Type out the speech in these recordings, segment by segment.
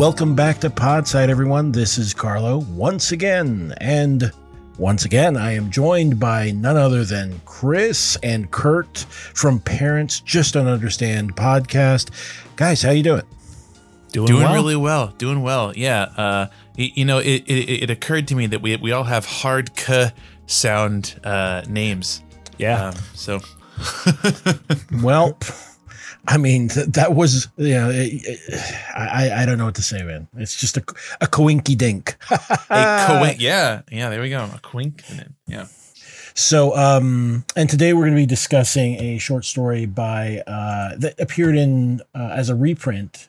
Welcome back to Podside, everyone. This is Carlo once again. And once again, I am joined by none other than Chris and Kurt from Parents Just Don't Understand podcast. Guys, how you doing? Doing, doing well. really well doing well yeah uh y- you know it, it it occurred to me that we we all have hard k sound uh names Yeah. um so Well, I mean, th- that was, you know, it- it- I, I don't know what to say, man. It's just a, a coinky dink. a coink yeah yeah there we go a quink yeah So, um, and today we're going to be discussing a short story by uh, that appeared in uh, as a reprint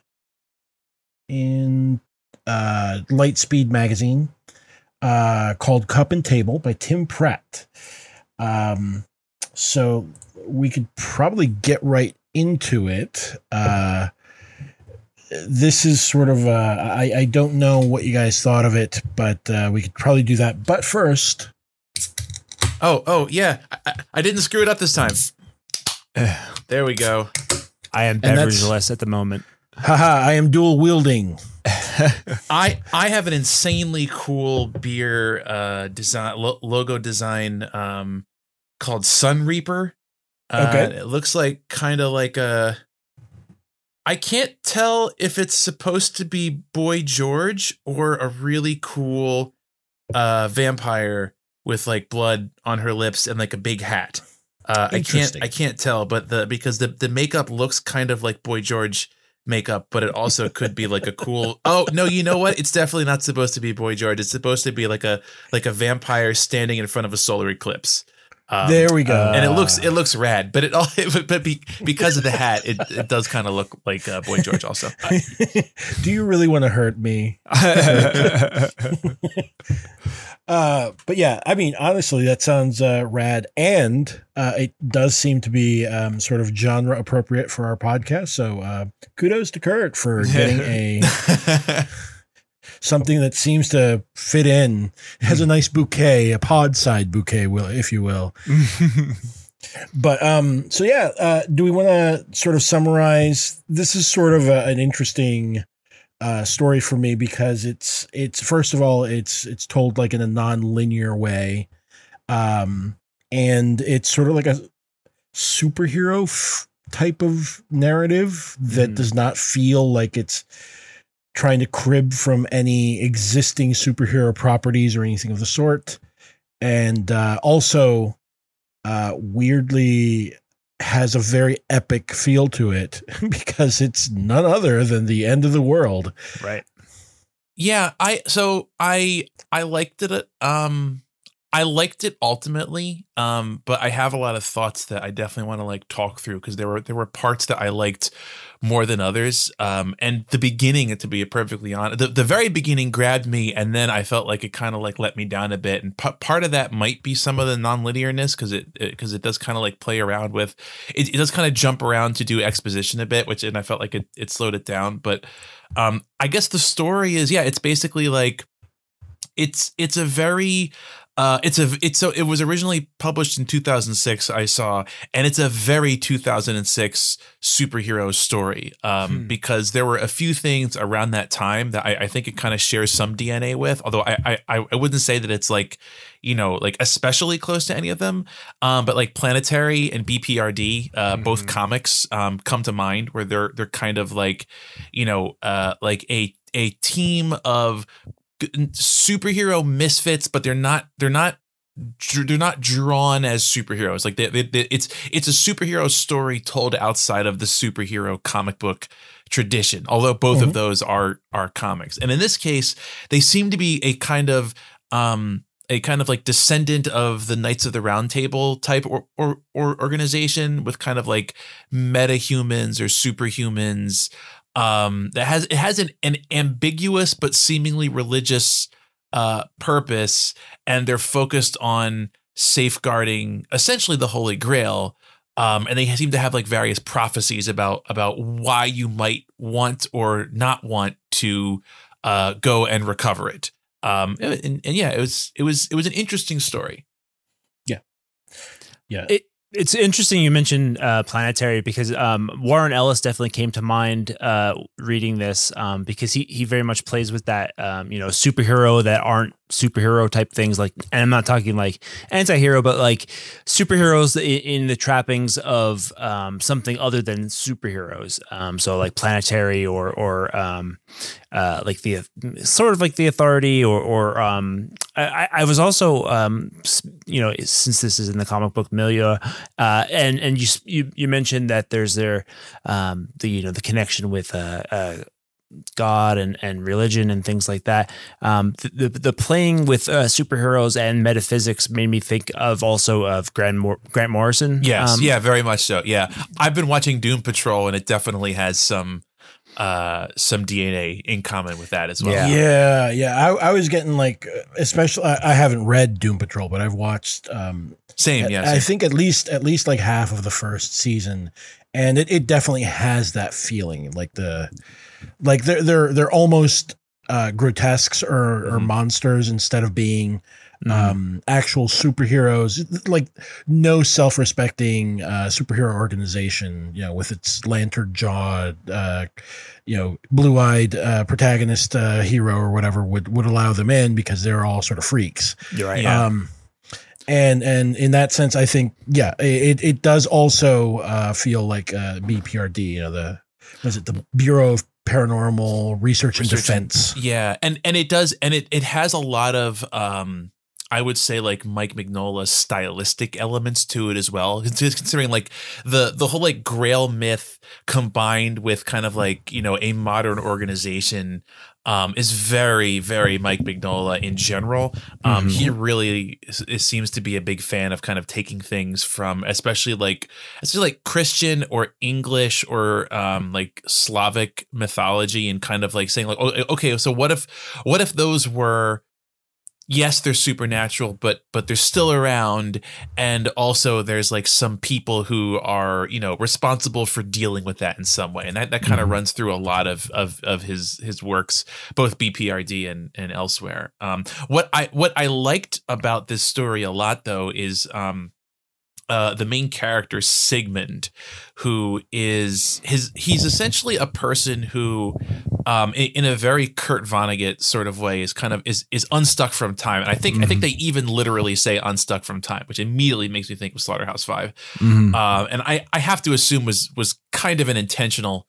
in uh, Lightspeed magazine uh, called "Cup and Table" by Tim Pratt. Um, so we could probably get right into it. Uh, this is sort of uh, I, I don't know what you guys thought of it, but uh, we could probably do that. But first. oh oh yeah I, I- I didn't screw it up this time there we go I am that's- beverageless at the moment. Haha, I am dual wielding. I I have an insanely cool beer uh design lo- logo design um called Sun Reaper. Uh, It looks like kind of like a. I can't tell if it's supposed to be Boy George or a really cool uh vampire with like blood on her lips and like a big hat. Uh, I can't I can't tell, but the because the the makeup looks kind of like Boy George makeup, but it also could be like a cool. Oh no, you know what? It's definitely not supposed to be Boy George. It's supposed to be like a like a vampire standing in front of a solar eclipse. Um, there we go. uh, and it looks it looks rad, but it all but, but be, because of the hat, it, it does kind of look like uh, Boy George also. Do you really want to hurt me? Uh, but yeah, I mean, honestly, that sounds uh, rad, and uh, it does seem to be um, sort of genre appropriate for our podcast. So uh, kudos to Kurt for getting a something that seems to fit in. It has a nice bouquet, a pod side bouquet, will if you will. But um, so yeah, uh, do we want to sort of summarize? This is sort of a, an interesting uh, story for me because it's it's first of all it's it's told like in a non-linear way, um, and it's sort of like a superhero f- type of narrative that Mhm. does not feel like it's trying to crib from any existing superhero properties or anything of the sort, and uh, also uh, weirdly has a very epic feel to it because it's none other than the end of the world. right. Yeah, I so I I liked it. Um, I liked it ultimately. Um, but I have a lot of thoughts that I definitely want to like talk through because there were there were parts that I liked more than others. Um, and the beginning, to be perfectly honest, the, the very beginning grabbed me, and then I felt like it kind of like let me down a bit. And p- part of that might be some of the non-linearness because it because it, does kind of like play around with it, it does kind of jump around to do exposition a bit, which and I felt like it it slowed it down. But um, I guess the story is yeah, it's basically like it's it's a very uh it's a it's so it was originally published in 2006 i saw and it's a very 2006 superhero story um Hmm. because there were a few things around that time that i, I think it kind of shares some dna with although I, I i wouldn't say that it's like you know like especially close to any of them um but like planetary and bprd uh both Mhm. comics um come to mind where they're they're kind of like you know uh like a a team of superhero misfits but they're not they're not they're not drawn as superheroes. Like they, they, they- it's it's a superhero story told outside of the superhero comic book tradition. Although both of Mhm. those are are comics, and in this case, they seem to be a kind of um a kind of like descendant of the Knights of the Round Table type or or, or organization with kind of like metahumans or superhumans um that has it has an, an ambiguous but seemingly religious uh purpose and they're focused on safeguarding essentially the holy grail um and they seem to have like various prophecies about about why you might want or not want to uh go and recover it. Um and, and yeah it was it was it was an interesting story. Yeah. It, it's interesting you mentioned uh, planetary because um, Warren Ellis definitely came to mind uh, reading this um, because he he very much plays with that um, you know superhero that aren't superhero type things like and I'm not talking like anti-hero but like superheroes in, in the trappings of um, something other than superheroes. Um, so like planetary or or um, uh, like the sort of like the authority or or um, I, I was also um, you know since this is in the comic book milieu uh, and and you you you mentioned that there's there um, the you know the connection with uh, uh, God and, and religion and things like that. Um, the, the the playing with uh, superheroes and metaphysics made me think of also of Grant Mor- Grant Morrison. Yes, Um, yeah, very much so. Yeah, I've been watching Doom Patrol, and it definitely has some uh some DNA in common with that as well. Yeah. Yeah, yeah. I, I was getting like, uh, especially. I, I haven't read Doom Patrol, but I've watched. Um, Same, yeah yes. I think at least at least like half of the first season, and it, it definitely has that feeling. Like the, like they're they're they're almost uh, grotesques or, or Mhm. monsters instead of being Mhm. um, actual superheroes. Like no self respecting uh, superhero organization, you know, with its lantern jawed, uh, you know, blue eyed uh, protagonist uh, hero or whatever would would allow them in because they're all sort of freaks. you're right. Yeah. Um, and and in that sense, I think yeah, it it does also uh, feel like uh, BPRD. You know, the was it the Bureau of Paranormal Research and Research and- Defense? Yeah, and and it does, and it it has a lot of um, I would say like Mike Mignola stylistic elements to it as well. Just considering like the the whole like Grail myth combined with kind of like you know a modern organization um, is very very Mike Mignola in general. Um, He really is, is- seems to be a big fan of kind of taking things from especially like especially like Christian or English or um, like Slavic mythology and kind of like saying like oh, okay so what if what if those were yes they're supernatural but but they're still around. And also there's like some people who are you know responsible for dealing with that in some way. And that, that kind of Mhm. runs through a lot of of of his his works both bprd and and elsewhere. Um what i what i liked about this story a lot though is um uh, the main character Sigmund, who is his he's essentially a person who, um, in, in a very Kurt Vonnegut sort of way, is kind of is is unstuck from time. And I think I think they even literally say unstuck from time, which immediately makes me think of Slaughterhouse Five. Mhm. Uh, and I I have to assume was was kind of an intentional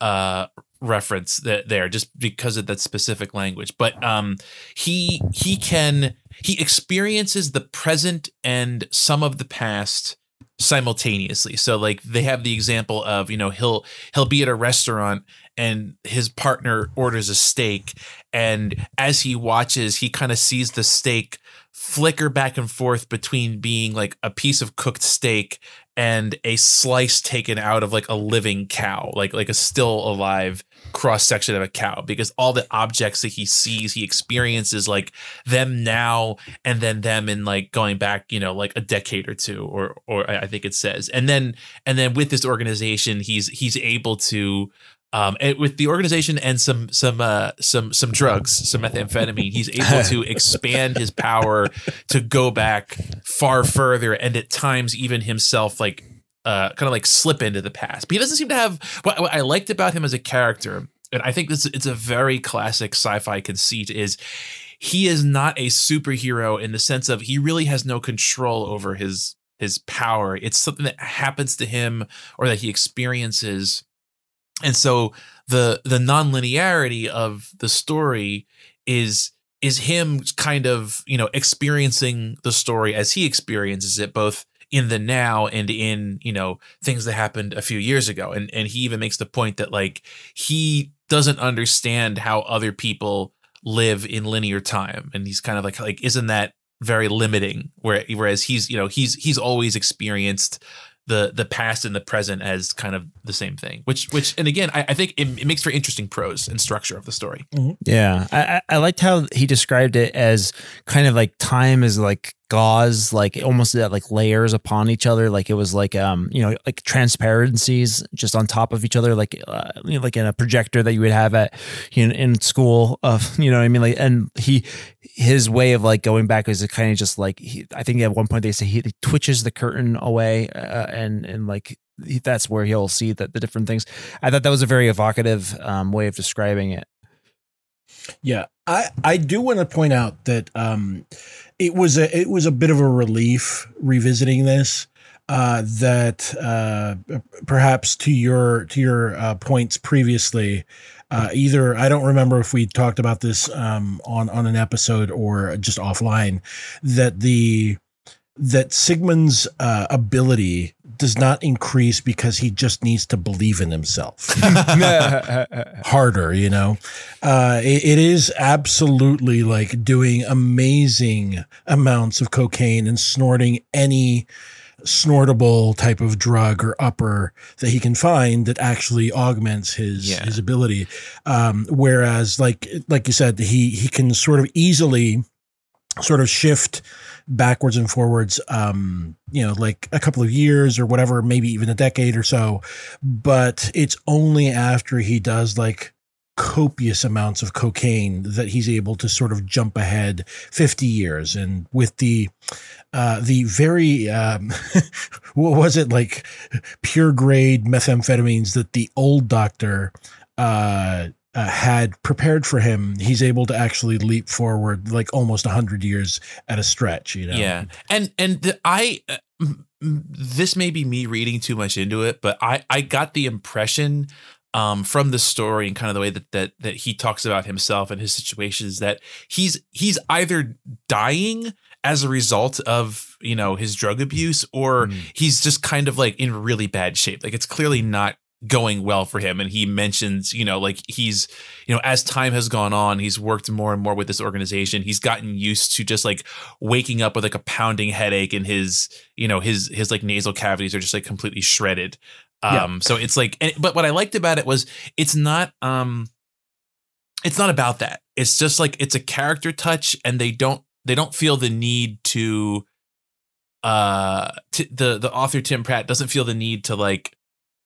uh reference that there just because of that specific language. But um he he can he experiences the present and some of the past simultaneously. So like they have the example of you know he'll he'll be at a restaurant and his partner orders a steak and as he watches he kind of sees the steak flicker back and forth between being like a piece of cooked steak and a slice taken out of like a living cow like like a still alive cross section of a cow because all the objects that he sees he experiences like them now and then them in like going back you know like a decade or two or or I think it says. And then and then with this organization he's he's able to um, and with the organization and some some uh, some some drugs, some methamphetamine, he's able to expand his power to go back far further, and at times even himself like uh, kind of like slip into the past. But he doesn't seem to have what, what I liked about him as a character, and I think this it's a very classic sci-fi conceit is he is not a superhero in the sense of he really has no control over his his power. It's something that happens to him or that he experiences and so the the nonlinearity of the story is is him kind of you know experiencing the story as he experiences it both in the now and in you know things that happened a few years ago. And and he even makes the point that like he doesn't understand how other people live in linear time. And he's kind of like like isn't that very limiting? Where whereas he's you know he's he's always experienced the the past and the present as kind of the same thing which which and again i, I think it, it makes for interesting prose and structure of the story. Mm-hmm. Yeah, I, I I liked how he described it as kind of like time is like gauze, like almost that like layers upon each other. Like it was like um you know like transparencies just on top of each other, like uh, you know, like in a projector that you would have at you know in school. Of you know what I mean like and he his way of like going back is kind of just like he, I think at one point they say he twitches the curtain away uh, and and like he- that's where he'll see that the different things. I thought that was a very evocative um, way of describing it. Yeah, I I do want to point out that um, it was a it was a bit of a relief revisiting this. Uh, that uh, perhaps to your to your uh, points previously, uh, either I don't remember if we talked about this um, on on an episode or just offline. That the that Sigmund's uh, ability does not increase because he just needs to believe in himself. Harder you know? Uh it, it is absolutely like doing amazing amounts of cocaine and snorting any snortable type of drug or upper that he can find that actually augments his Yeah. his ability. Um whereas like like you said he he can sort of easily sort of shift backwards and forwards um you know like a couple of years or whatever maybe even a decade or so. But it's only after he does like copious amounts of cocaine that he's able to sort of jump ahead 50 years. And with the uh the very um what was it like pure grade methamphetamines that the old doctor uh uh, had prepared for him, he's able to actually leap forward like almost 100 years at a stretch, you know? Yeah, and and the, I uh, this may be me reading too much into it, but I I got the impression um from the story and kind of the way that that that he talks about himself and his situations that he's he's either dying as a result of you know his drug abuse or Mm. he's just kind of like in really bad shape like it's clearly not going well for him. And he mentions you know like he's you know as time has gone on he's worked more and more with this organization. He's gotten used to just like waking up with like a pounding headache and his you know his his like nasal cavities are just like completely shredded. Um so it's like and, but what i liked about it was it's not um it's not about that. It's just like it's a character touch and they don't they don't feel the need to uh t- the the author tim pratt doesn't feel the need to like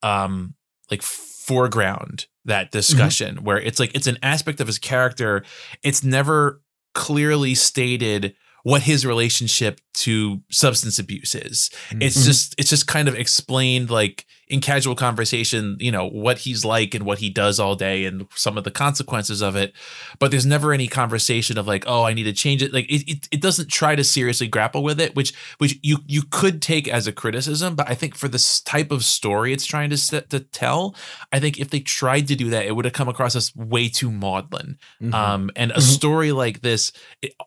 um like foreground that mm-hmm. discussion where it's like it's an aspect of his character. It's never clearly stated what his relationship to substance abuse is it's Mhm. just it's just kind of explained like in casual conversation you know what he's like and what he does all day and some of the consequences of it but there's never any conversation of like oh i need to change it like it, it, it doesn't try to seriously grapple with it which which you you could take as a criticism but i think for this type of story it's trying to set, to tell i think if they tried to do that it would have come across as way too maudlin Mm-hmm. um and a Mhm. story like this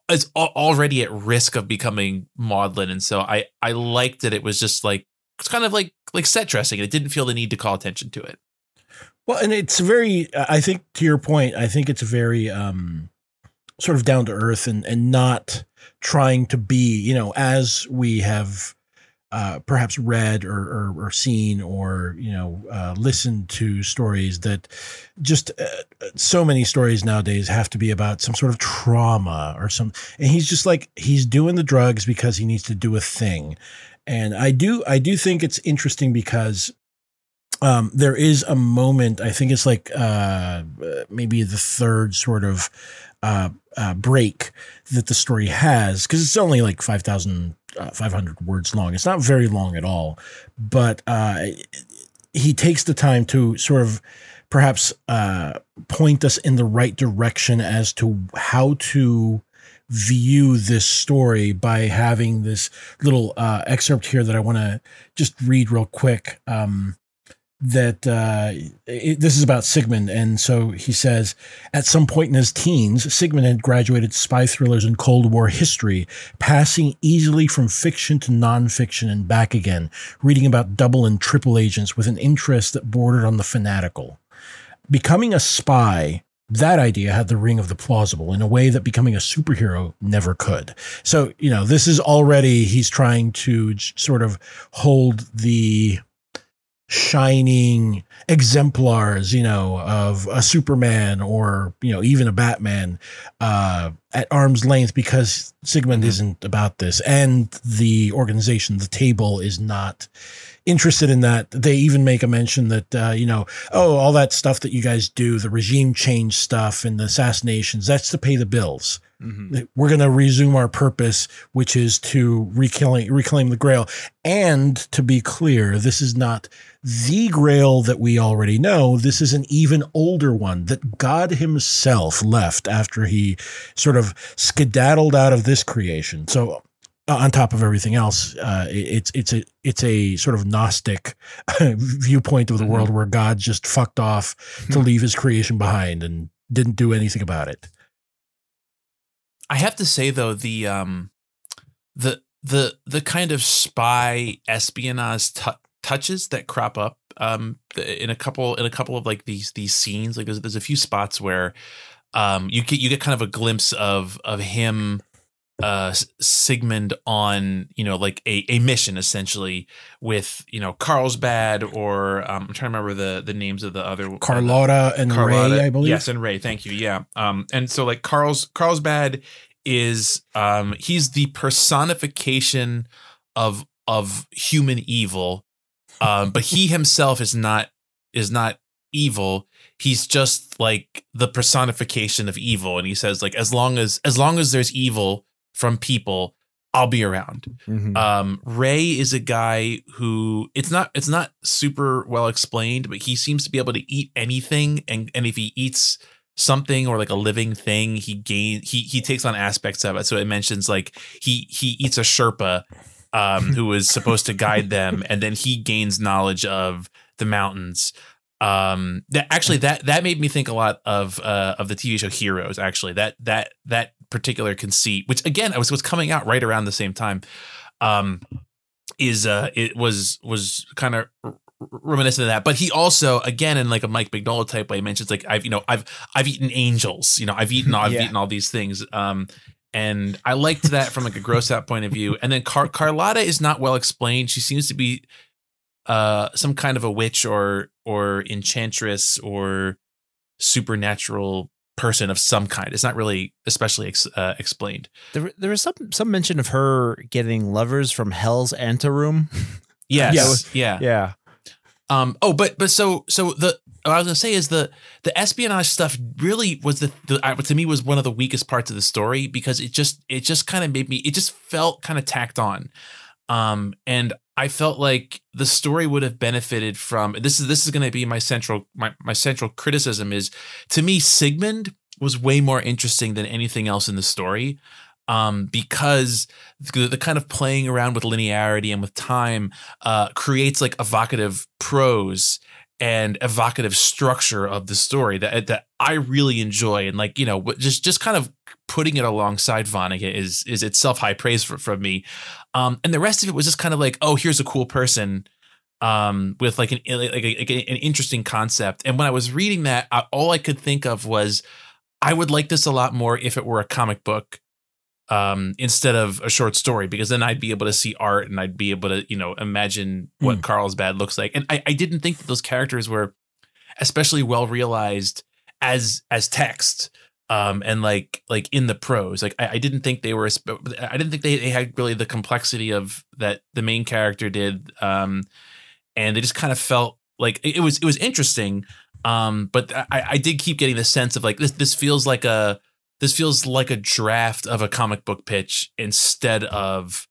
is already at risk of becoming maudlin and so i i liked that it was just like it's kind of like like set dressing and it didn't feel the need to call attention to it. Well, and it's very, I think to your point, I think it's very um, sort of down to earth and, and not trying to be, you know, as we have uh, perhaps read or, or, or, seen or you know uh, listened to stories that just uh, uh, so many stories nowadays have to be about some sort of trauma or some and he's just like he's doing the drugs because he needs to do a thing. And i do i do think it's interesting because um, there is a moment i think it's like uh, maybe the third sort of break that the story has because it's only like 5000 uh, 500 words long. It's not very long at all, but uh, he takes the time to sort of perhaps uh, point us in the right direction as to how to view this story by having this little uh, excerpt here that I want to just read real quick. Um, that uh, it, this is about Sigmund. And so he says, at some point in his teens, Sigmund had graduated spy thrillers and Cold War history, passing easily from fiction to nonfiction and back again, reading about double and triple agents with an interest that bordered on the fanatical. Becoming a spy that idea had the ring of the plausible in a way that becoming a superhero never could. So, you know, this is already, he's trying to sort of hold the shining exemplars, you know, of a Superman or, you know, even a Batman uh, at arm's length because Sigmund mm-hmm. isn't about this. And the organization, the table, is not interested in that. They even make a mention that, uh, you know, oh, all that stuff that you guys do, the regime change stuff and the assassinations, that's to pay the bills. Mm-hmm. We're going to resume our purpose, which is to reclaim, reclaim the grail. And to be clear, this is not the grail that we already know. This is an even older one that God himself left after he sort of skedaddled out of this creation. So uh, on top of everything else, uh, it's it's a it's a sort of gnostic viewpoint of the mm-hmm. world where God just fucked off to hmm. leave his creation behind and didn't do anything about it. I have to say though the um the the the kind of spy espionage t- touches that crop up um in a couple in a couple of like these these scenes like there's there's a few spots where um you get you get kind of a glimpse of of him uh Sigmund on you know like a, a mission essentially with you know Carlsbad or um, I'm trying to remember the the names of the other Carlotta and Carlotta, Ray I believe? Yes and Ray. Thank you. Yeah. Um and so like Carl's Carlsbad is um he's the personification of of human evil um but he himself is not is not evil. He's just like the personification of evil. And he says like as long as as long as there's evil from people, I'll be around. Mm-hmm. Um, Ray is a guy who it's not it's not super well explained, but he seems to be able to eat anything, and and if he eats something or like a living thing, he gain he he takes on aspects of it. So it mentions like he he eats a Sherpa um, who is supposed to guide them, and then he gains knowledge of the mountains um that actually that that made me think a lot of uh of the tv show heroes actually. That that that particular conceit which again was was coming out right around the same time um is uh it was was kind of reminiscent of that. But he also again in like a mike mignola type way mentions like i've you know i've i've eaten angels you know i've eaten i've yeah. eaten all these things. Um and i liked that from like a gross out point of view. And then Car- carlotta is not well explained. She seems to be uh some kind of a witch or or enchantress or supernatural person of some kind. It's not really especially ex- uh, explained. There, there was some some mention of her getting lovers from Hell's anteroom. Yes. yeah. Yeah. Yeah. Um. Oh, but but so so the what I was gonna say is the the espionage stuff really was the, the to me was one of the weakest parts of the story because it just it just kind of made me it just felt kind of tacked on. Um, and I felt like the story would have benefited from this is this is going to be my central my, my central criticism is to me Sigmund was way more interesting than anything else in the story um, because the, the, kind of playing around with linearity and with time uh, creates like evocative prose and evocative structure of the story that that I really enjoy and like you know just just kind of putting it alongside Vonnegut is is itself high praise for, from me. Um, and the rest of it was just kind of like, oh, here's a cool person um, with like an like, a, like an interesting concept. And when I was reading that, I, all I could think of was, I would like this a lot more if it were a comic book um, instead of a short story, because then I'd be able to see art and I'd be able to you know imagine what mm. Carlsbad looks like. And I, I didn't think that those characters were especially well realized as as text um, and like like in the prose. Like I, I, didn't think they were. I didn't think they, they had really the complexity of that the main character did. Um, and they just kind of felt like it, was it was interesting. Um, but I, I did keep getting the sense of like this this feels like a this feels like a draft of a comic book pitch instead of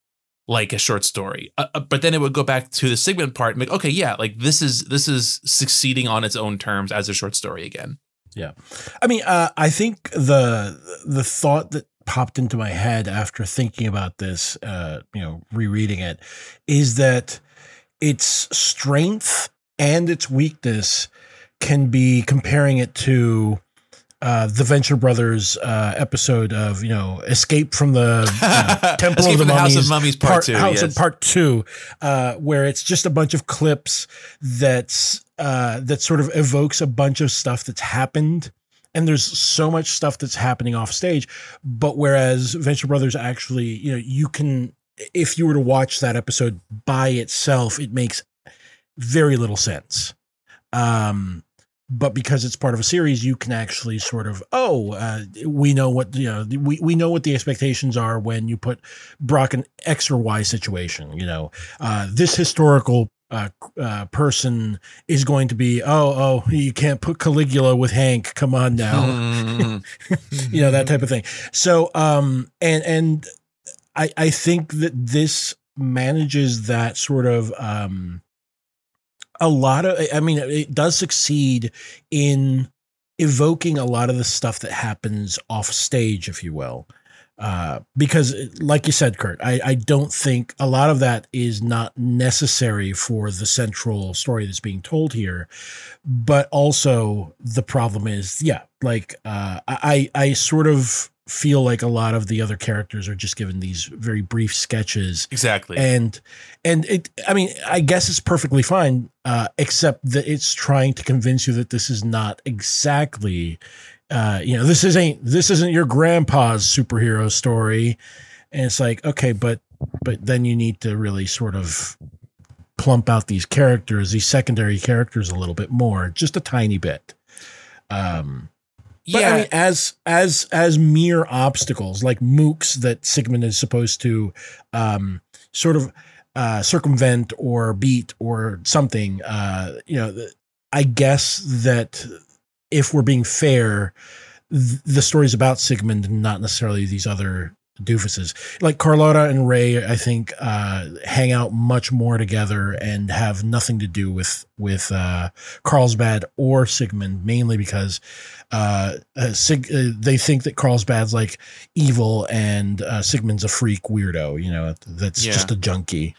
like a short story. Uh, uh but then it would go back to the Sigmund part and like, okay, yeah, like this is this is succeeding on its own terms as a short story again. Yeah. I mean, uh, I think the the thought that popped into my head after thinking about this, uh, you know, rereading it, is that its strength and its weakness can be comparing it to uh, the Venture Brothers uh, episode of you know Escape from the uh, Temple of the the Mummies, House of Mummies Part Two, House of. Part Two, uh, where it's just a bunch of clips that's uh, that sort of evokes a bunch of stuff that's happened. And there's so much stuff that's happening off stage, but whereas Venture Brothers actually, you know, you can, if you were to watch that episode by itself, it makes very little sense. Um, but because it's part of a series, you can actually sort of, oh, uh, we know what you know, we we know what the expectations are when you put Brock in X or Y situation. You know, uh, this historical uh, uh, person is going to be, oh, oh, you can't put Caligula with Hank. Come on now. You know that type of thing. So um and and i i think that this manages that sort of um a lot of i mean it does succeed in evoking a lot of the stuff that happens off stage if you will uh, because like you said kurt I, I don't think a lot of that is not necessary for the central story that's being told here but also the problem is yeah like uh, i i sort of feel like a lot of the other characters are just given these very brief sketches exactly. and and it i mean i guess it's perfectly fine uh except that it's trying to convince you that this is not exactly uh you know this isn't this isn't your grandpa's superhero story and it's like okay but but then you need to really sort of plump out these characters these secondary characters a little bit more just a tiny bit um but yeah, I mean, as as as mere obstacles, like mooks that Sigmund is supposed to um, sort of uh, circumvent or beat or something. Uh, you know, I guess that if we're being fair, th- the story's about Sigmund, and not necessarily these other doofuses. Like Carlotta and Ray, I think uh, hang out much more together and have nothing to do with with uh, Carlsbad or Sigmund, mainly because uh, uh, Sig- uh, they think that Carlsbad's like evil and uh, Sigmund's a freak weirdo. You know, that's Yeah. just a junkie.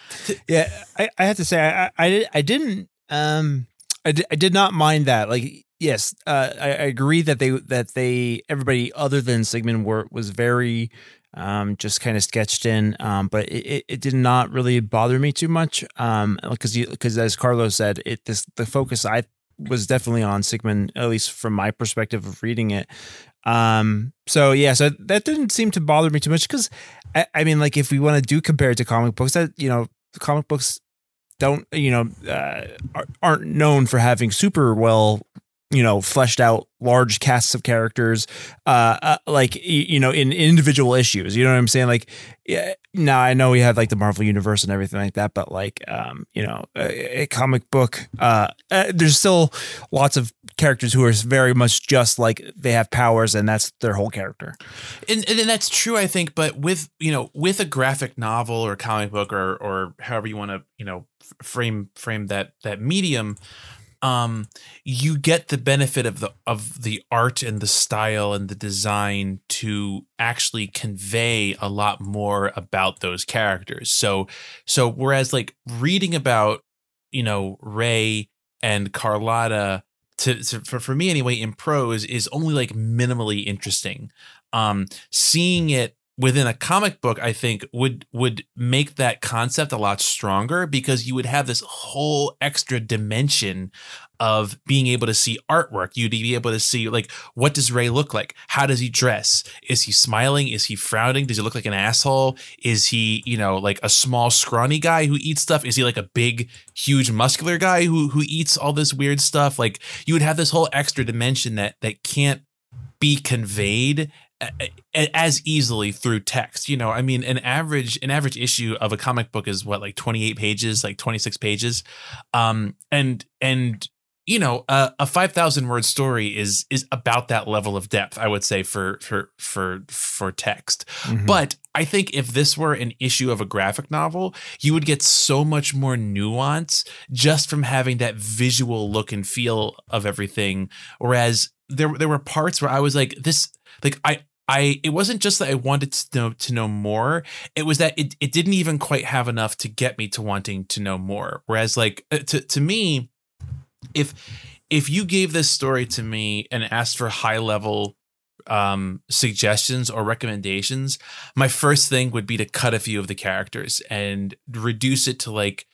Yeah, I, I have to say I I, I, did, I didn't um I I did not mind that. Like yes, uh, I, I agree that they that they everybody other than Sigmund were was very um just kind of sketched in um but it, it, did not really bother me too much um because you because as Carlos said it this the focus I was definitely on Sigmund at least from my perspective of reading it. Um so yeah so that didn't seem to bother me too much because I, I mean like if we want to do compare it to comic books that you know comic books don't you know uh, aren't known for having super well you know fleshed out large casts of characters uh, uh like you know in individual issues you know what i'm saying? Like yeah now i know we have like the marvel universe and everything like that but like um you know a, a comic book uh, uh there's still lots of characters who are very much just like they have powers and that's their whole character. And, and that's true i think but with you know with a graphic novel or comic book or or however you want to you know frame frame that that medium um you get the benefit of the of the art and the style and the design to actually convey a lot more about those characters. So so whereas like reading about you know ray and carlotta to, to for, for me anyway in prose is only like minimally interesting. Um seeing it within a comic book i think would would make that concept a lot stronger because you would have this whole extra dimension of being able to see artwork. You'd be able to see like what does ray look like? How does he dress? Is he smiling? Is he frowning? Does he look like an asshole? Is he you know like a small scrawny guy who eats stuff? Is he like a big huge muscular guy who who eats all this weird stuff? Like you would have this whole extra dimension that that can't be conveyed as easily through text you know i mean an average an average issue of a comic book is what like 28 pages like 26 pages. Um and and you know a, a 5000 word story is is about that level of depth i would say for for for for text. But I think if this were an issue of a graphic novel, you would get so much more nuance just from having that visual look and feel of everything. Whereas there there were parts where I was like, this like I I it wasn't just that I wanted to know to know more. It was that it, it didn't even quite have enough to get me to wanting to know more. Whereas like uh, to to me, if if you gave this story to me and asked for high level um suggestions or recommendations my first thing would be to cut a few of the characters and reduce it to like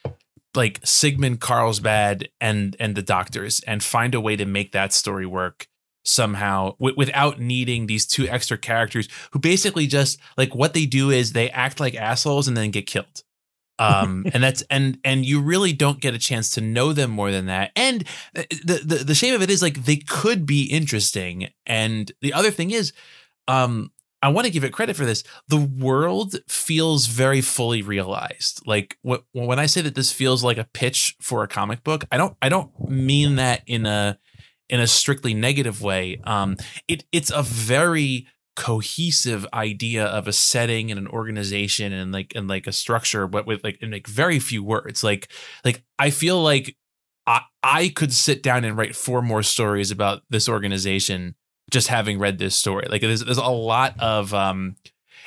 like Sigmund Carlsbad and and the doctors and find a way to make that story work somehow w- without needing these two extra characters who basically just like what they do is they act like assholes and then get killed um and that's and and you really don't get a chance to know them more than that and the, the the shame of it is like they could be interesting and the other thing is um I want to give it credit for this. The world feels very fully realized. Like what, when I say that this feels like a pitch for a comic book, I don't I don't mean that in a in a strictly negative way. Um, it it's a very cohesive idea of a setting and an organization and like and like a structure, but with like in like very few words. Like like I feel like I I could sit down and write four more stories about this organization just having read this story. Like there's there's a lot of um,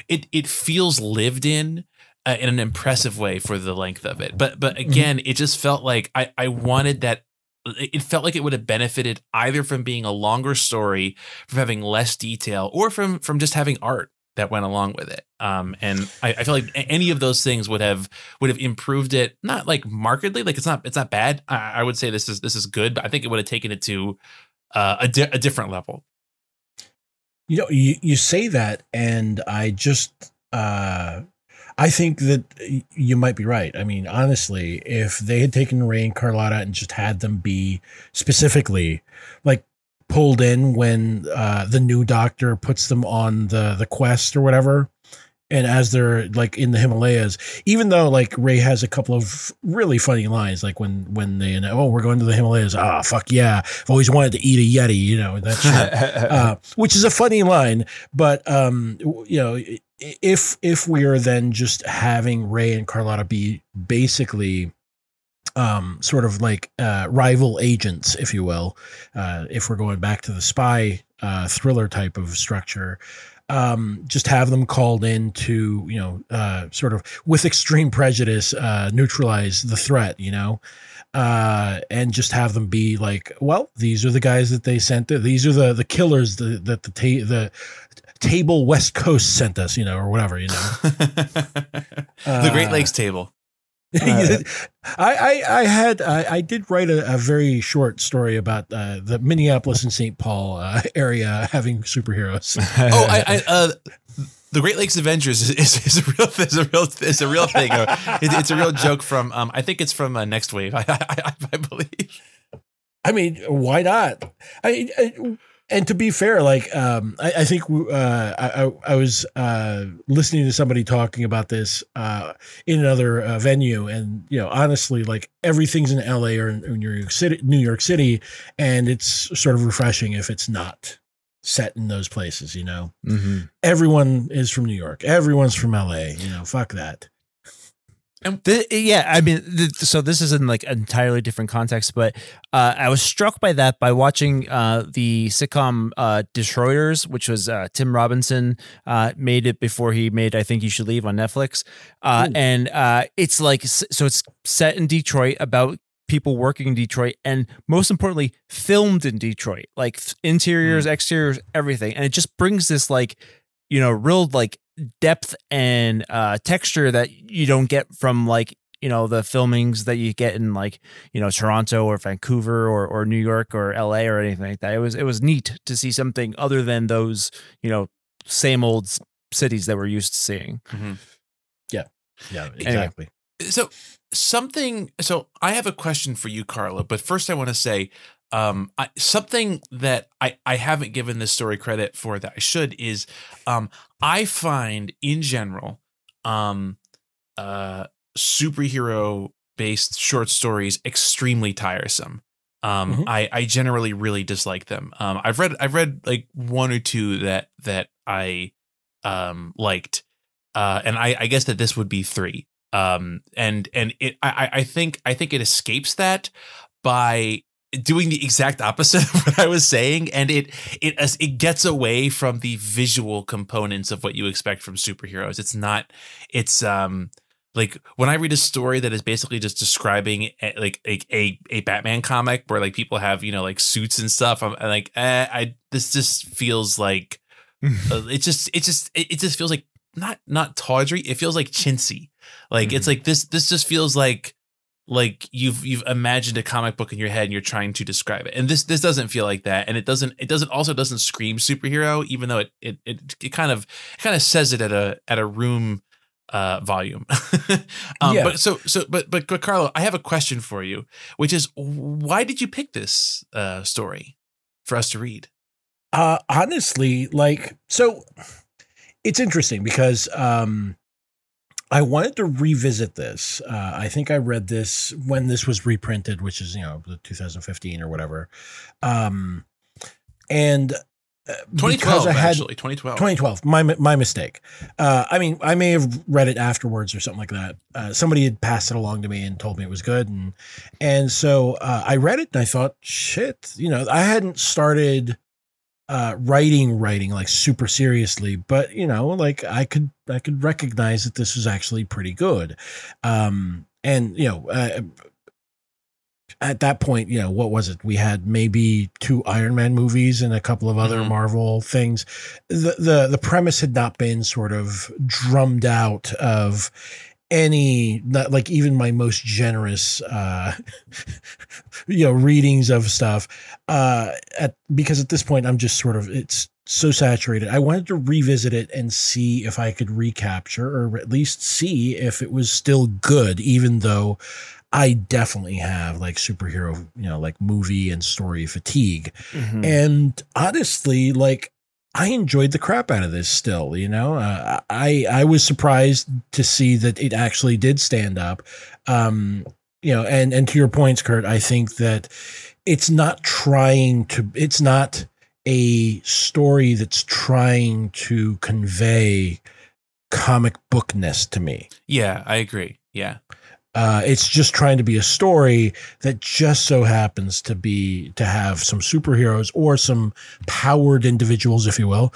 it it feels lived in. Uh, in an impressive way for the length of it, but but again, mm-hmm. it just felt like I I wanted that it felt like it would have benefited either from being a longer story, from having less detail, or from from just having art that went along with it. Um, and I, I, feel like any of those things would have would have improved it, not like markedly, like it's not it's not bad. I, I would say this is this is good, but I think it would have taken it to uh, a di- a different level. You know, you you say that, and I just uh, I think that you might be right. I mean, honestly, if they had taken Ray and Carlotta and just had them be specifically like pulled in when uh, the new doctor puts them on the the quest or whatever, and as they're like in the Himalayas, even though like Ray has a couple of really funny lines, like when when they oh we're going to the Himalayas, ah oh, fuck yeah, I've always wanted to eat a yeti, you know that shit, uh, which is a funny line, but um you know if if we are then just having Ray and Carlotta be basically um, sort of like uh, rival agents, if you will, uh, if we're going back to the spy uh, thriller type of structure, um, just have them called in to, you know, uh, sort of with extreme prejudice, uh, neutralize the threat, you know, uh, and just have them be like, well, these are the guys that they sent. These are the the killers that the the, ta- the table West Coast sent us, you know, or whatever, you know. the Great Lakes table. Uh, I, I, I had I, I did write a, a, very short story about uh, the Minneapolis and St. Paul uh, area having superheroes. oh, I, I uh, the Great Lakes Avengers is, is, is, a real is a real is a real thing. Uh, it, it's a real joke from um, I think it's from uh, Next Wave. I, I, I believe. I mean, why not? I, I and to be fair, like um, I, I, think uh, I, I, was uh, listening to somebody talking about this uh, in another uh, venue, and you know, honestly, like everything's in L.A. or in, New York City, New York City, and it's sort of refreshing if it's not set in those places. You know, mm-hmm. everyone is from New York, everyone's from L.A. You know, fuck that. Yeah, I mean, so this is in like an entirely different context, but uh, I was struck by that by watching uh, the sitcom uh, Detroiters, which was uh, Tim Robinson uh, made it before he made I Think You Should Leave on Netflix, uh, and it's like so it's set in Detroit about people working in Detroit, and most importantly, filmed in Detroit, like interiors, mm. exteriors, everything, and it just brings this like you know real like depth and uh, texture that you don't get from like you know the filmings that you get in like you know Toronto or Vancouver or or New York or LA or anything like that. It was it was neat to see something other than those you know same old cities that we're used to seeing. Mm-hmm. Yeah, yeah, exactly. Anyway. So something. So I have a question for you, Carla. But first, I want to say um, I, something that I, I haven't given this story credit for that I should is um, I find in general um, uh, superhero based short stories extremely tiresome. Um, mm-hmm. I, I generally really dislike them. Um, I've read I've read like one or two that that I um, liked, uh, and I, I guess that this would be three. Um, and and it I, I think I think it escapes that by doing the exact opposite of what I was saying, and it it it gets away from the visual components of what you expect from superheroes. It's not. It's um. like when I read a story that is basically just describing a, like a, a a Batman comic where like people have you know like suits and stuff, I'm, I'm like, eh, I this just feels like uh, it just it just it, it just feels like not not tawdry. It feels like chintzy. Like it's like this this just feels like like you've you've imagined a comic book in your head and you're trying to describe it. And this this doesn't feel like that. And it doesn't it doesn't also doesn't scream superhero, even though it it it, it kind of it kind of says it at a at a room uh volume. um Yeah. but so so but but but Carlo, I have a question for you, which is why did you pick this uh story for us to read? Uh, honestly, like, so it's interesting because um, I wanted to revisit this. Uh, I think I read this when this was reprinted, which is, you know, 2015 or whatever. Um, and uh, 2012 because I had, actually, 2012. 2012 my my mistake uh i mean i may have read it afterwards or something like that uh, somebody had passed it along to me and told me it was good and and so uh, i read it and i thought shit you know i hadn't started uh writing writing like super seriously but you know like i could i could recognize that this was actually pretty good um and you know uh, at that point, you know, what was it? We had maybe two Iron Man movies and a couple of other Mhm. Marvel things. The, the the premise had not been sort of drummed out of any not like even my most generous uh you know readings of stuff uh at because at this point I'm just sort of it's so saturated. I wanted to revisit it and see if I could recapture or at least see if it was still good even though I definitely have like superhero, you know, like movie and story fatigue. Mhm. And honestly, like I enjoyed the crap out of this still, you know. Uh, I I was surprised to see that it actually did stand up. Um, you know, and and to your points, Kurt, I think that it's not trying to it's not a story that's trying to convey comic bookness to me. Yeah, I agree. Yeah. Uh, it's just trying to be a story that just so happens to be to have some superheroes or some powered individuals, if you will,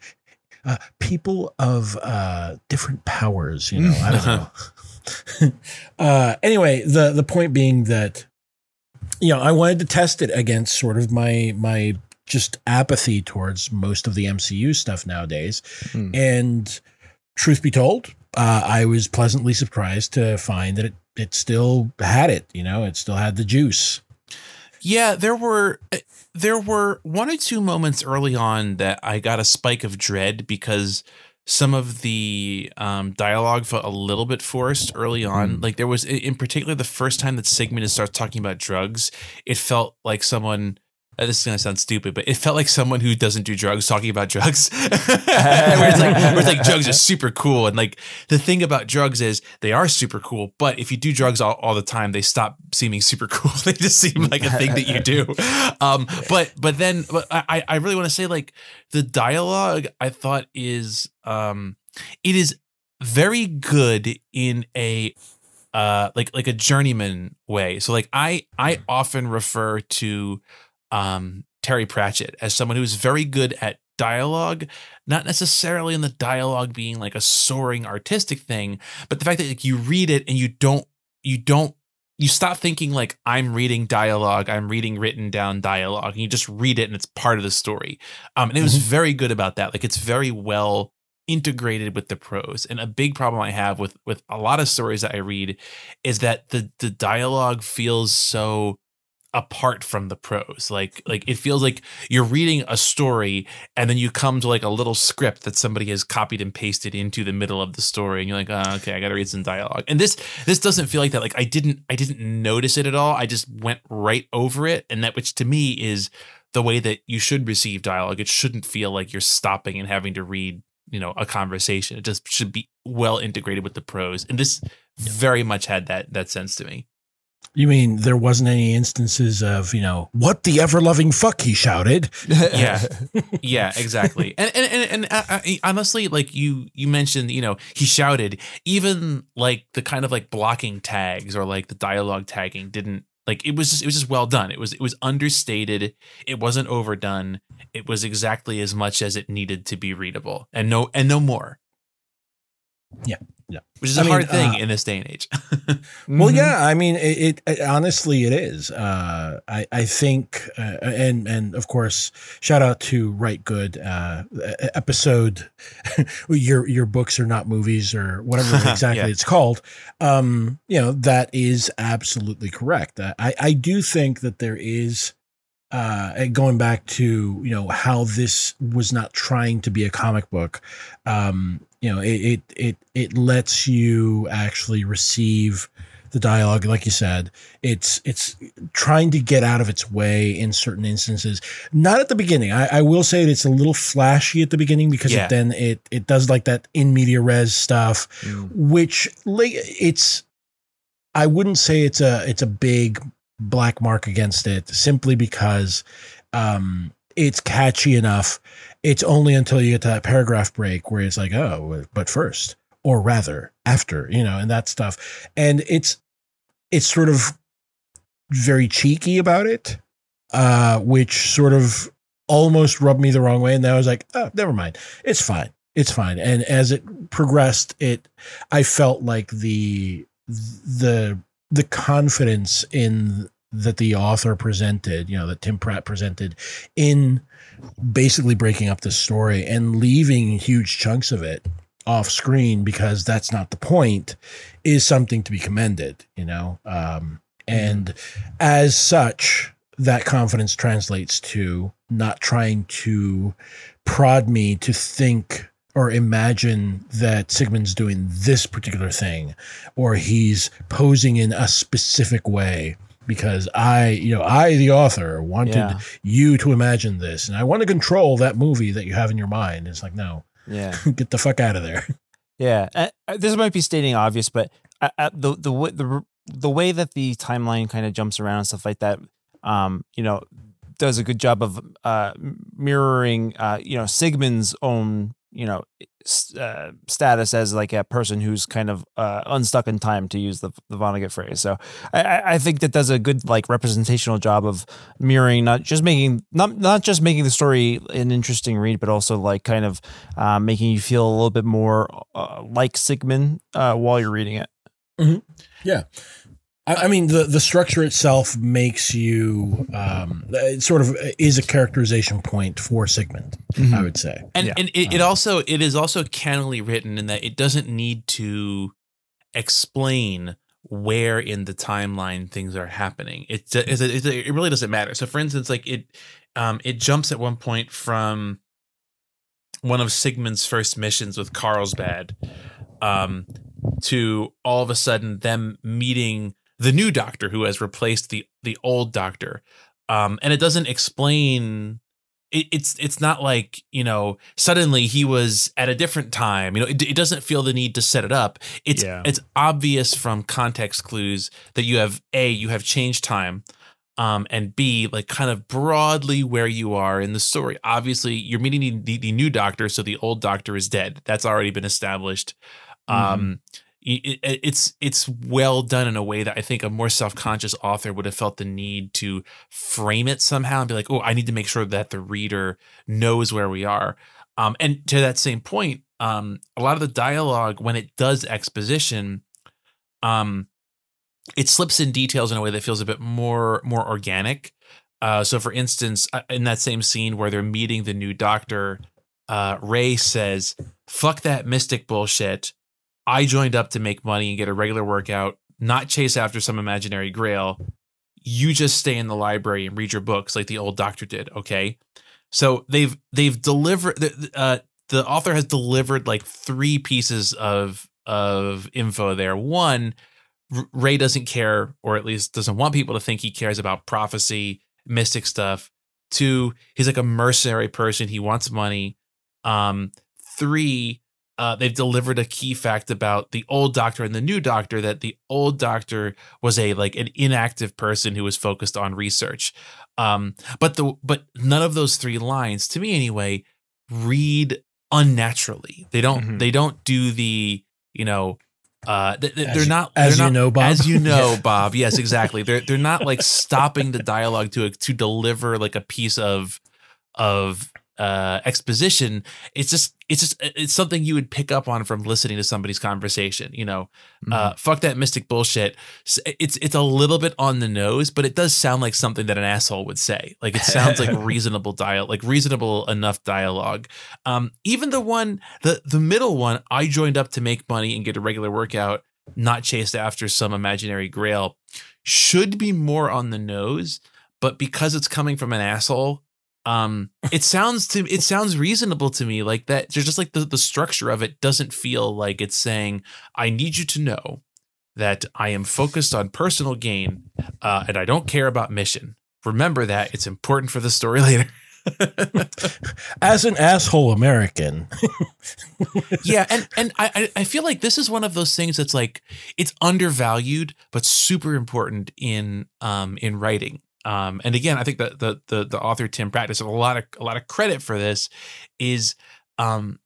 uh, people of uh, different powers. You know, I don't know. uh, anyway, the the point being that you know I wanted to test it against sort of my my just apathy towards most of the MCU stuff nowadays, Hmm. and truth be told, uh, I was pleasantly surprised to find that it, it still had it. You know, it still had the juice. Yeah, there were uh, there were one or two moments early on that I got a spike of dread because some of the um, dialogue felt a little bit forced early on. Like there was, in particular, the first time that Sigmund starts talking about drugs, it felt like someone. Uh, this is gonna sound stupid, but it felt like someone who doesn't do drugs talking about drugs. where it's like, where it's like drugs are super cool, and like the thing about drugs is they are super cool, but if you do drugs all, all the time, they stop seeming super cool. they just seem like a thing that you do. Um, but but then but I I really want to say like the dialogue I thought is um it is very good in a uh like like a journeyman way. So like I I often refer to um Terry Pratchett as someone who's very good at dialogue, not necessarily in the dialogue being like a soaring artistic thing, but the fact that like you read it and you don't you don't you stop thinking like I'm reading dialogue, I'm reading written down dialogue, and you just read it and it's part of the story. Um, and it was Mhm. very good about that. Like it's very well integrated with the prose. And a big problem I have with with a lot of stories that I read is that the the dialogue feels so apart from the prose. Like like it feels like you're reading a story and then you come to like a little script that somebody has copied and pasted into the middle of the story and you're like oh, okay i gotta read some dialogue. And this this doesn't feel like that. Like i didn't i didn't notice it at all. I just went right over it. And that which to me is the way that you should receive dialogue. It shouldn't feel like you're stopping and having to read you know a conversation. It just should be well integrated with the prose. And this very much had that that sense to me You mean there wasn't any instances of, you know, what the ever loving fuck he shouted? Yeah. yeah. Exactly. And and and, and uh, uh, honestly like you you mentioned you know he shouted. Even like the kind of like blocking tags or like the dialogue tagging didn't like it was just it was just well done. It was it was understated. It wasn't overdone. It was exactly as much as it needed to be readable. And no and no more which is I a mean, hard thing uh, in this day and age. Well, Mhm. yeah, I mean, it, it, it- honestly, it is. Uh, I I think, uh, and and of course, shout out to Right Good uh, episode. your your books are not movies or whatever exactly Yeah. it's called. Um, you know that is absolutely correct. I I- I do think that there is. Uh, going back to you know how this was not trying to be a comic book, um, you know it, it it it lets you actually receive the dialogue like you said it's it's trying to get out of its way in certain instances not at the beginning i, I will say it's a little flashy at the beginning because Yeah. it then it it does like that in media res stuff Mm. which it's i wouldn't say it's a it's a big black mark against it simply because um it's catchy enough. It's only until you get to that paragraph break where it's like oh but first or rather after you know and that stuff. And it's it's sort of very cheeky about it uh which sort of almost rubbed me the wrong way. And then i was like oh never mind. It's fine. It's fine. And as it progressed it i felt like the the the confidence in that the author presented you know that tim pratt presented in basically breaking up the story and leaving huge chunks of it off screen because that's not the point is something to be commended you know? Um and as such that confidence translates to not trying to prod me to think or imagine that Sigmund's doing this particular thing or he's posing in a specific way because I, you know, I, the author, wanted Yeah. you to imagine this and I want to control that movie that you have in your mind. It's like, no, Yeah. get the fuck out of there. Yeah, uh, this might be stating obvious, but uh, uh, the the the the way that the timeline kind of jumps around and stuff like that, um, you know, does a good job of uh, mirroring, uh, you know, Sigmund's own, you know, uh, status as like a person who's kind of uh, unstuck in time, to use the the Vonnegut phrase. So I- I, think that does a good like representational job of mirroring, not just making not not just making the story an interesting read, but also like kind of uh, making you feel a little bit more uh, like Sigmund uh, while you're reading it. I, I mean, the the structure itself makes you um, it sort of is a characterization point for Sigmund. I would say. and Yeah. and it, it also it is also cannily written in that it doesn't need to explain where in the timeline things are happening. It d- it's a- it's a- it really doesn't matter. So, for instance, like it um it jumps at one point from one of Sigmund's first missions with Carlsbad um to all of a sudden them meeting the new doctor who has replaced the the old doctor. Um and it doesn't explain it, it's it's not like you know suddenly he was at a different time you know it, it doesn't feel the need to set it up. It's Yeah. it's obvious from context clues that you have a you have changed time um and b like kind of broadly where you are in the story. Obviously you're meeting the, the, the new doctor so the old doctor is dead. That's already been established. Um it, it- it's it's well done in a way that I think a more self-conscious author would have felt the need to frame it somehow and be like, "Oh, I need to make sure that the reader knows where we are." Um, and to that same point, um, a lot of the dialogue when it does exposition, um, it slips in details in a way that feels a bit more more organic. Uh, so, for instance, uh, in that same scene where they're meeting the new doctor, uh, Ray says, "Fuck that mystic bullshit." I joined up to make money and get a regular workout, not chase after some imaginary grail. You just stay in the library and read your books like the old doctor did, okay? So they've they've delivered the uh, the author has delivered like three pieces of of info there. One, Ray doesn't care, or at least doesn't want people to think he cares about prophecy, mystic stuff. Two, he's like a mercenary person. He wants money. Um, three, uh, they've delivered a key fact about the old doctor and the new doctor that the old doctor was a like an inactive person who was focused on research. Um but the but none of those three lines to me anyway read unnaturally. They don't Mhm. they don't do the you know uh th- th- they're not as they're you not- know, Bob. as you know bob. Yes exactly. They're they're not like stopping the dialogue to to deliver like a piece of of uh, exposition. It's just it's just it's something you would pick up on from listening to somebody's conversation. You know, uh, fuck that mystic bullshit. It's it's a little bit on the nose, but it does sound like something that an asshole would say. Like it sounds like reasonable dial, like reasonable enough dialogue. Um, even the one the the middle one, I joined up to make money and get a regular workout, not chased after some imaginary grail, should be more on the nose. But because it's coming from an asshole, um, it sounds to it sounds reasonable to me. Like that, there's just like the the structure of it doesn't feel like it's saying, "I need you to know that I am focused on personal gain, uh, and I don't care about mission." Remember that it's important for the story later. As an asshole American, yeah, and and I I- I feel like this is one of those things that's like it's undervalued but super important in um in writing. Um, and again, I think that the the the author Tim Practice a lot of a lot of credit for this is um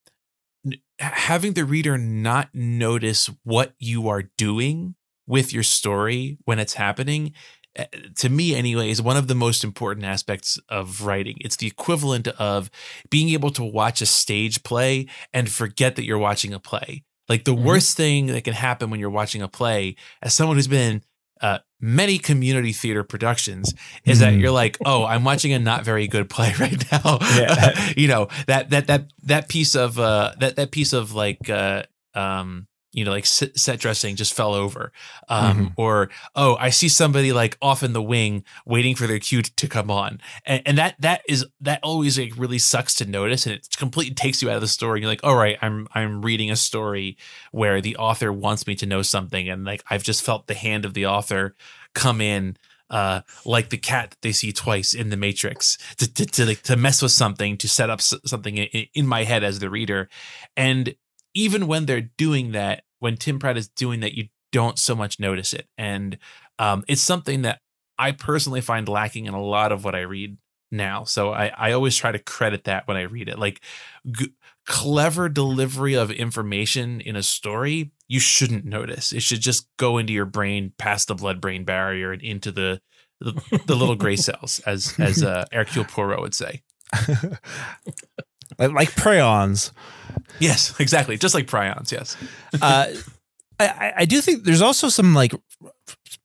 having the reader not notice what you are doing with your story when it's happening eh, to me anyway is one of the most important aspects of writing it's the equivalent of being able to watch a stage play and forget that you're watching a play like the Mhm. worst thing that can happen when you're watching a play as someone who's been uh, many community theater productions is that Mhm. you're like oh i'm watching a not very good play right now Yeah. you know that that that that piece of uh that that piece of like uh um you know like set, dressing just fell over. Um or oh i see somebody like off in the wing waiting for their cue to come on. And, and that that is that always like really sucks to notice and it completely takes you out of the story you're like all right i'm i'm reading a story where the author wants me to know something and like i've just felt the hand of the author come in uh, like the cat that they see twice in the Matrix to to to, like, to mess with something to set up s- something in, in my head as the reader, and even when they're doing that, when Tim Pratt is doing that, you don't so much notice it, and um, it's something that I personally find lacking in a lot of what I read now. So I I always try to credit that when I read it, like. G- clever delivery of information in a story you shouldn't notice it should just go into your brain past the blood brain barrier and into the the, the little gray cells as as uh, Hercule Poirot would say like, prions. yes exactly. Just like prions yes. Uh, I- I, I do think there's also some like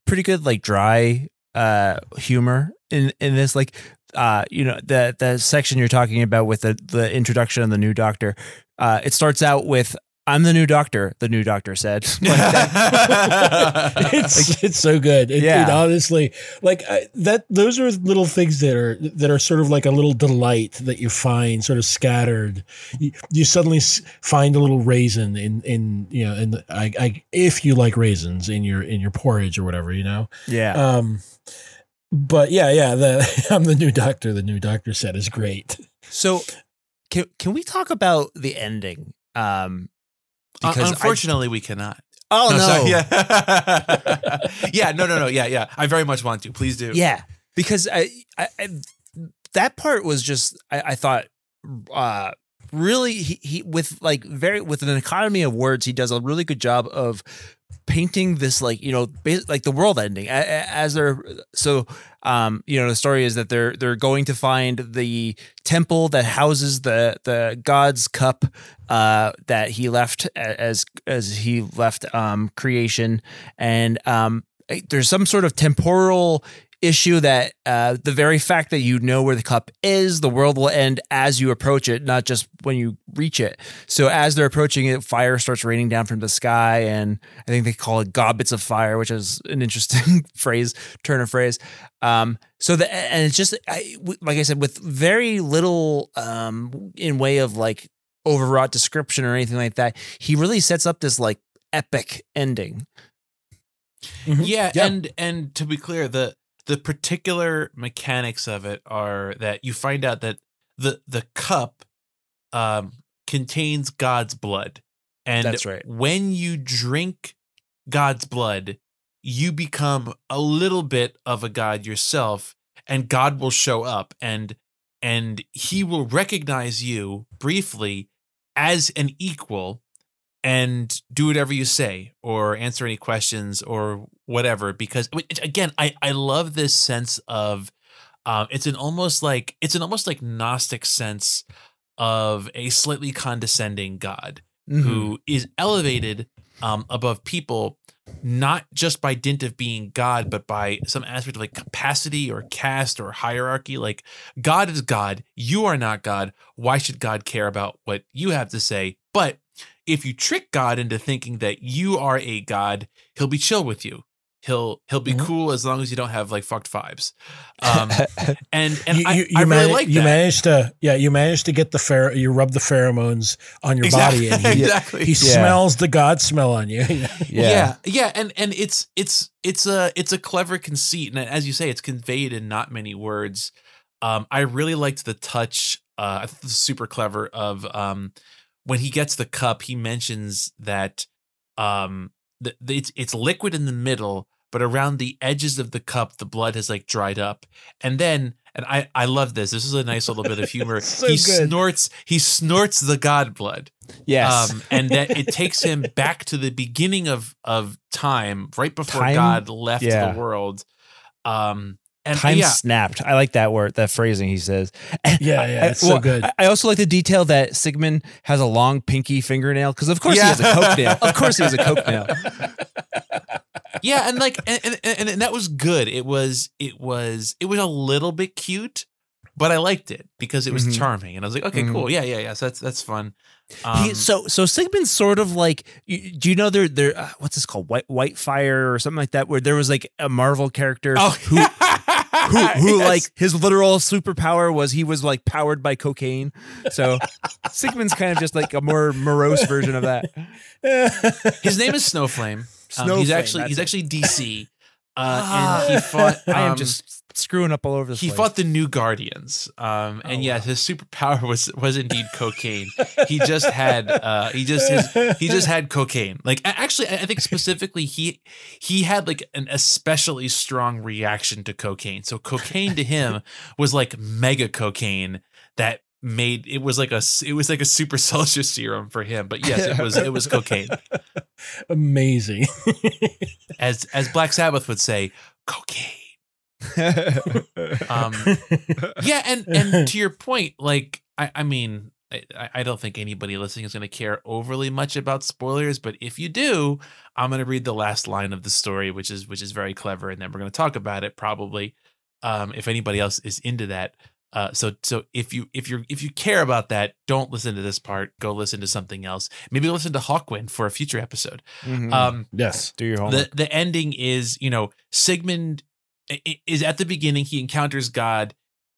pretty good like dry uh humor in in this. Like uh you know the the section you're talking about with the the introduction of the new doctor uh it starts out with I'm the new doctor the new doctor said it's it's so good. It, Yeah. it honestly, like I, that. Those are little things that are that are sort of like a little delight that you find sort of scattered. You, you suddenly find a little raisin in in you know in the, I, I if you like raisins in your in your porridge or whatever you know. yeah Um, but yeah, yeah. The I'm the new doctor. The new doctor said is great. so can can we talk about the ending um because I- unfortunately we cannot. Oh no, sorry, yeah. Yeah no no no. Yeah yeah. I very much want to. Please do. Yeah, because I, I, I that part was just I, I thought uh really he, he with like very with an economy of words he does a really good job of painting this like you know like the world ending as they're so um you know the story is that they're they're going to find the temple that houses the the god's cup uh that he left as as he left um creation. And um there's some sort of temporal issue that uh, the very fact that you know where the cup is, the world will end as you approach it, not just when you reach it. So as they're approaching it, fire starts raining down from the sky, and I think they call it gobbets of fire, which is an interesting phrase, turn of phrase. Um, so the and it's just I, w- like I said, with very little um, in way of like overwrought description or anything like that, he really sets up this like epic ending. yeah, Yeah. and and to be clear the the particular mechanics of it are that you find out that the the cup um contains god's blood and That's right. when you drink god's blood you become a little bit of a god yourself and god will show up and and he will recognize you briefly as an equal and do whatever you say or answer any questions or whatever because again i i love this sense of Um, it's an almost like it's an almost like Gnostic sense of a slightly condescending God Mhm. who is elevated um, above people, not just by dint of being God, but by some aspect of like capacity or caste or hierarchy. Like God is God, you are not God. Why should God care about what you have to say? But if you trick God into thinking that you are a God, he'll be chill with you. He'll he'll be Mhm. cool as long as you don't have like fucked vibes. Um, and and you, I, you, I you, really manage- like you managed to yeah you managed to get the pher- you rub the pheromones on your Exactly. body and he, exactly. he smells the god smell on you yeah. yeah Yeah, and and it's it's it's a it's a clever conceit and as you say it's conveyed in not many words um i really liked the touch uh i thought this was super clever of um when he gets the cup he mentions that um the, the, it's it's liquid in the middle but around the edges of the cup the blood has like dried up and then and i i love this this is a nice little bit of humor So he good. snorts he snorts the god blood yes. um, and that it takes him back to the beginning of of time, right before Time? God left Yeah. the world. Um, and Time yeah, snapped. I like that word, that phrasing he says. And Yeah, I- yeah, I- it's so good. I, I also like the detail that Sigmund has a long pinky fingernail because, of course, he has a Yeah. coke nail. Of course, he has a coke nail. yeah, and like, and, and and and that was good. It was it was it was a little bit cute, but I liked it because it was Mhm. charming, and I was like, okay, Mhm. cool, yeah, yeah, yeah. So that's that's fun. Um, he, so so Sigmund's sort of like do you know there there uh, what's this called White White Fire or something like that where there was like a Marvel character oh, who who who Yes. like his literal superpower was he was like powered by cocaine. So Sigmund's kind of just like a more morose version of that. his name is Snowflame. Um, Snowflame, he's actually he's it. actually DC, uh, Ah. and he fought. I am um, just screwing up all over this. he place. fought the new guardians um and Oh, yeah wow. his superpower was was indeed cocaine he just had uh he just his, he just had cocaine like actually i I think specifically he he had like an especially strong reaction to cocaine so cocaine to him was like mega cocaine that made it was like a it was like a super soldier serum for him but yes it was it was cocaine. Amazing. As as black sabbath would say cocaine. Um yeah and and to your point like i i mean I, I don't think anybody listening is going to care overly much about spoilers, but if you do, I'm going to read the last line of the story, which is which is very clever, and then we're going to talk about it probably. Um, if anybody else is into that, uh, so so if you if you if you care about that, don't listen to this part. Go listen to something else. Maybe listen to Hawkwind for a future episode. Mhm. Um, yes Do your homework. the the ending is you know Sigmund i- i- is at the beginning he encounters God.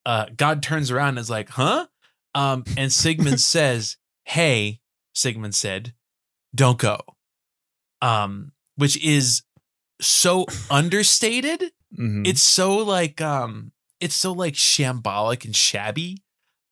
Uh, God turns around and is like, "Huh?" Um, and Sigmund says, "Hey," Sigmund said, "Don't go." Um, which is so understated. Mhm. It's so like um, it's so like shambolic and shabby.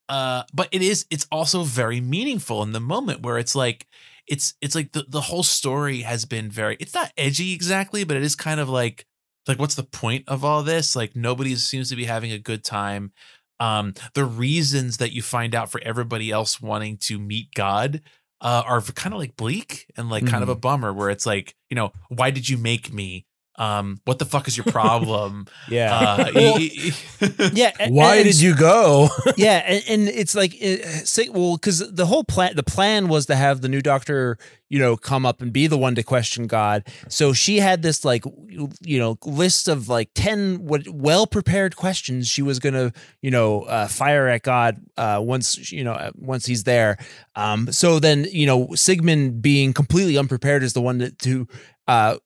Uh, but it is. It's also very meaningful in the moment where it's like it's it's like the, the whole story has been very it's not edgy exactly but it is kind of like like what's the point of all this like nobody seems to be having a good time um the reasons that you find out for everybody else wanting to meet god uh are kind of like bleak and like kind of a bummer where it's like you know why did you make me um what the fuck is your problem yeah. uh Well, y- y- yeah. and- why and did you go yeah, and, and it's like it, say, well, because the whole plan, the plan was to have the new doctor, you know, come up and be the one to question God. So she had this like, you know, list of like ten what well prepared questions she was gonna, you know, uh, fire at God uh, once you know uh, once he's there. Um, so then you know Sigmund being completely unprepared is the one that, to uh,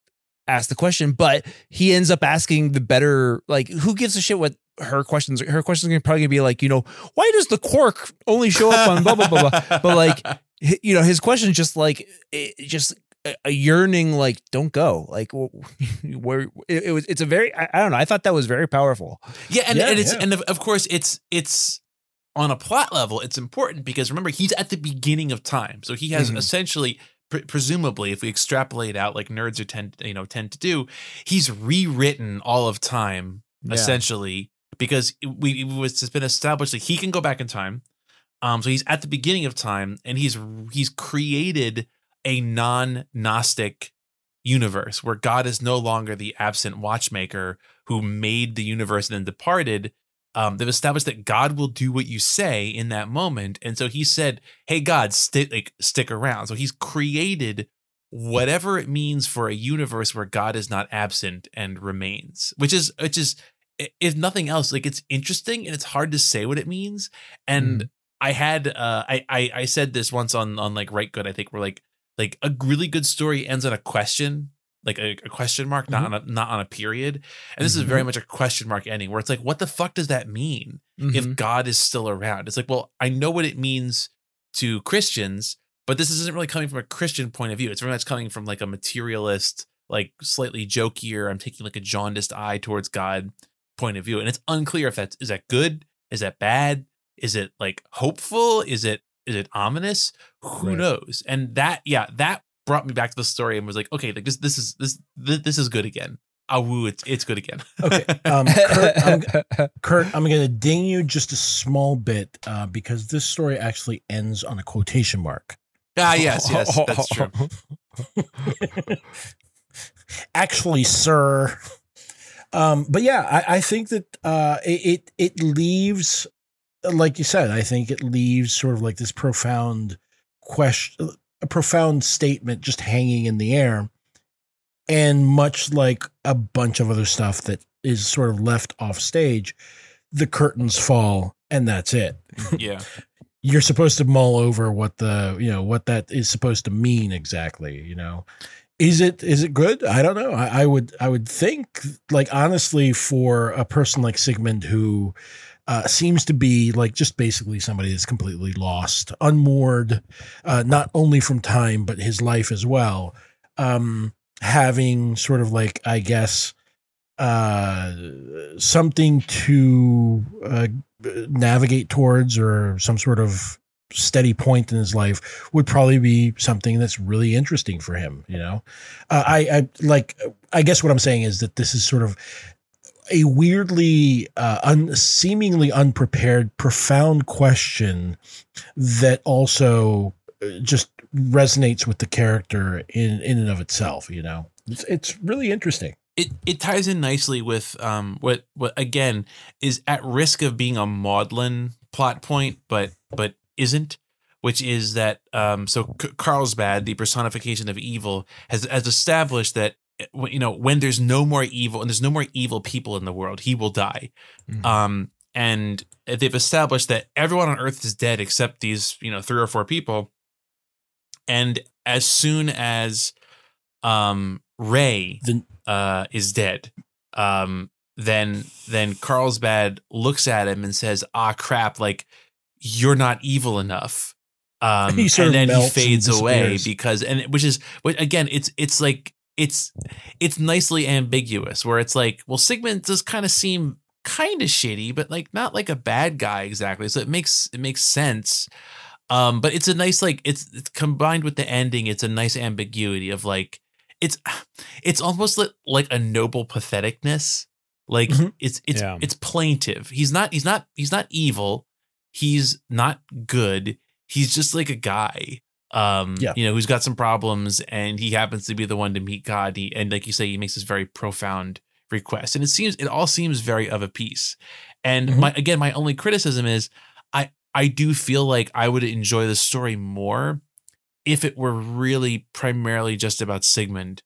ask the question, but he ends up asking the better like who gives a shit what her questions her questions are probably gonna be like you know why does the quark only show up on blah blah blah blah but like you know his question just like it, just a- yearning like don't go like where it, it was it's a very I, I don't know I thought that was very powerful Yeah, and, Yeah, and it's yeah. and of, of course it's it's on a plot level. It's important because remember he's at the beginning of time, so he has Mhm. essentially, pre- presumably, if we extrapolate out like nerds are tend you know tend to do, he's rewritten all of time essentially because it, we it was it's been established that he can go back in time. Um, so he's at the beginning of time, and he's he's created a non-gnostic universe where God is no longer the absent watchmaker who made the universe and then departed. Um, they've established that God will do what you say in that moment, and so he said, "Hey, God, stick like stick around." So he's created whatever it means for a universe where God is not absent and remains, which is which is if nothing else, like it's interesting and it's hard to say what it means. And mm. I had uh I, I I said this once on on like Right Good, I think we're like like a really good story ends on a question like a, a question mark, not mm-hmm. on a not on a period. And this mm-hmm. is very mm-hmm. much a question mark ending, where it's like, what the fuck does that mean mm-hmm. if God is still around? It's like, well, I know what it means to Christians, but this isn't really coming from a Christian point of view. It's very much coming from like a materialist, like slightly jokier. I'm taking like a jaundiced eye towards God point of view, and it's unclear if that's is that good, is that bad, is it like hopeful, is it is it ominous? Who right. knows? And that, yeah, that brought me back to the story and was like, okay, like this this is this this, this is good again. Ah, woo, it's it's good again. okay, um, Kurt, I'm, Kurt, I'm going to ding you just a small bit uh, because this story actually ends on a quotation mark. Ah, yes, yes, that's true. actually, sir. Um, but yeah, I, I think that uh, it it leaves, like you said, I think it leaves sort of like this profound question a profound statement just hanging in the air. And much like a bunch of other stuff that is sort of left off stage, the curtains fall and that's it. Mm, yeah. You're supposed to mull over what the, you know, what that is supposed to mean exactly, you know. Is it is it good? I don't know. I, I would I would think like honestly for a person like Sigmund who uh, seems to be like just basically somebody that's completely lost, unmoored, uh, not only from time but his life as well. Um, having sort of like I guess uh, something to uh, navigate towards or some sort of steady point in his life would probably be something that's really interesting for him you know uh, I, I like i guess what i'm saying is that this is sort of a weirdly, uh, un, seemingly unprepared, profound question that also uh, just resonates with the character in in and of itself. You know, it's it's really interesting. It it ties in nicely with um what what again is at risk of being a maudlin plot point, but but isn't which is that um, so Carlsbad, the personification of evil, has has established that you know when there's no more evil and there's no more evil people in the world he will die. Mm-hmm. um and they've established that everyone on earth is dead except these you know three or four people. And as soon as um ray the- uh is dead um then then carlsbad looks at him and says ah crap like you're not evil enough. Um and then he fades away because and which is again it's it's like it's it's nicely ambiguous where it's like, well, Sigmund does kind of seem kind of shitty, but like not like a bad guy exactly. So it makes it makes sense. Um, but it's a nice like it's, it's combined with the ending. It's a nice ambiguity of like it's it's almost like, like a noble patheticness. Like mm-hmm. it's it's yeah. it's plaintive. He's not he's not he's not evil. He's not good. He's just like a guy um yeah. you know who's got some problems and he happens to be the one to meet god he, and like you say he makes this very profound request and it seems it all seems very of a piece and mm-hmm. my again my only criticism is i i do feel like i would enjoy the story more if it were really primarily just about sigmund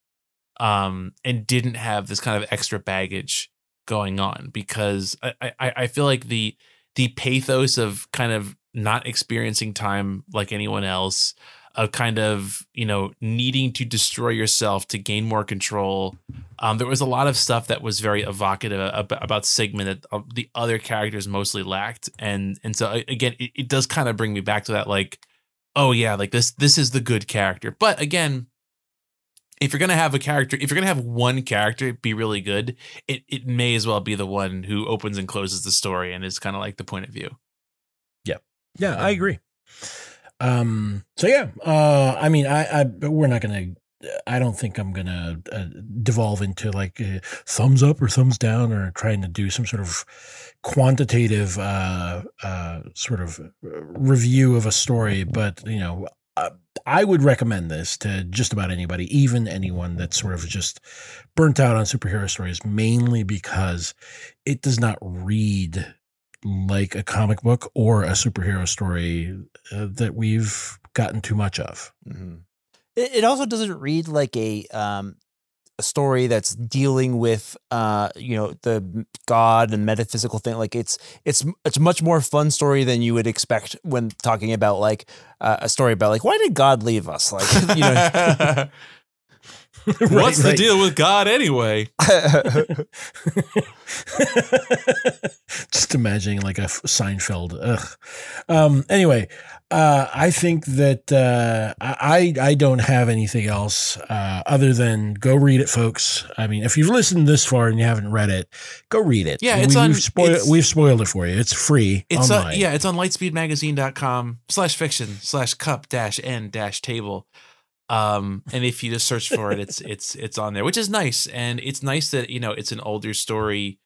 um and didn't have this kind of extra baggage going on because i i, I feel like the the pathos of kind of not experiencing time like anyone else, of kind of you know needing to destroy yourself to gain more control. Um, there was a lot of stuff that was very evocative about, about Sigmund that uh, the other characters mostly lacked, and and so again, it, it does kind of bring me back to that like, oh yeah, like this this is the good character. But again, if you're gonna have a character, if you're gonna have one character be really good, it it may as well be the one who opens and closes the story and is kind of like the point of view. Yeah, I agree. Um, so yeah, uh, I mean, I, I, we're not gonna. I don't think I'm gonna uh, devolve into like uh, thumbs up or thumbs down or trying to do some sort of quantitative uh, uh, sort of uh, review of a story. But you know, uh, I would recommend this to just about anybody, even anyone that's sort of just burnt out on superhero stories, mainly because it does not read like a comic book or a superhero story uh, that we've gotten too much of. Mhm. It, it also doesn't read like a um a story that's dealing with uh you know the god and metaphysical thing like it's it's it's much more fun story than you would expect when talking about like uh, a story about like why did god leave us like you know What's the deal with God anyway? Just imagining like a Seinfeld. Ugh. Um, anyway, uh, I think that uh, I I don't have anything else uh, other than go read it, folks. I mean, if you've listened this far and you haven't read it, go read it. Yeah, it's we, on- We've spoiled, it's- we've spoiled it for you. It's free. It's online. yeah, it's on lightspeedmagazine.com slash fiction slash cup dash n dash table. Um, and if you just search for it, it's it's it's on there, which is nice. And it's nice that, you know, it's an older story,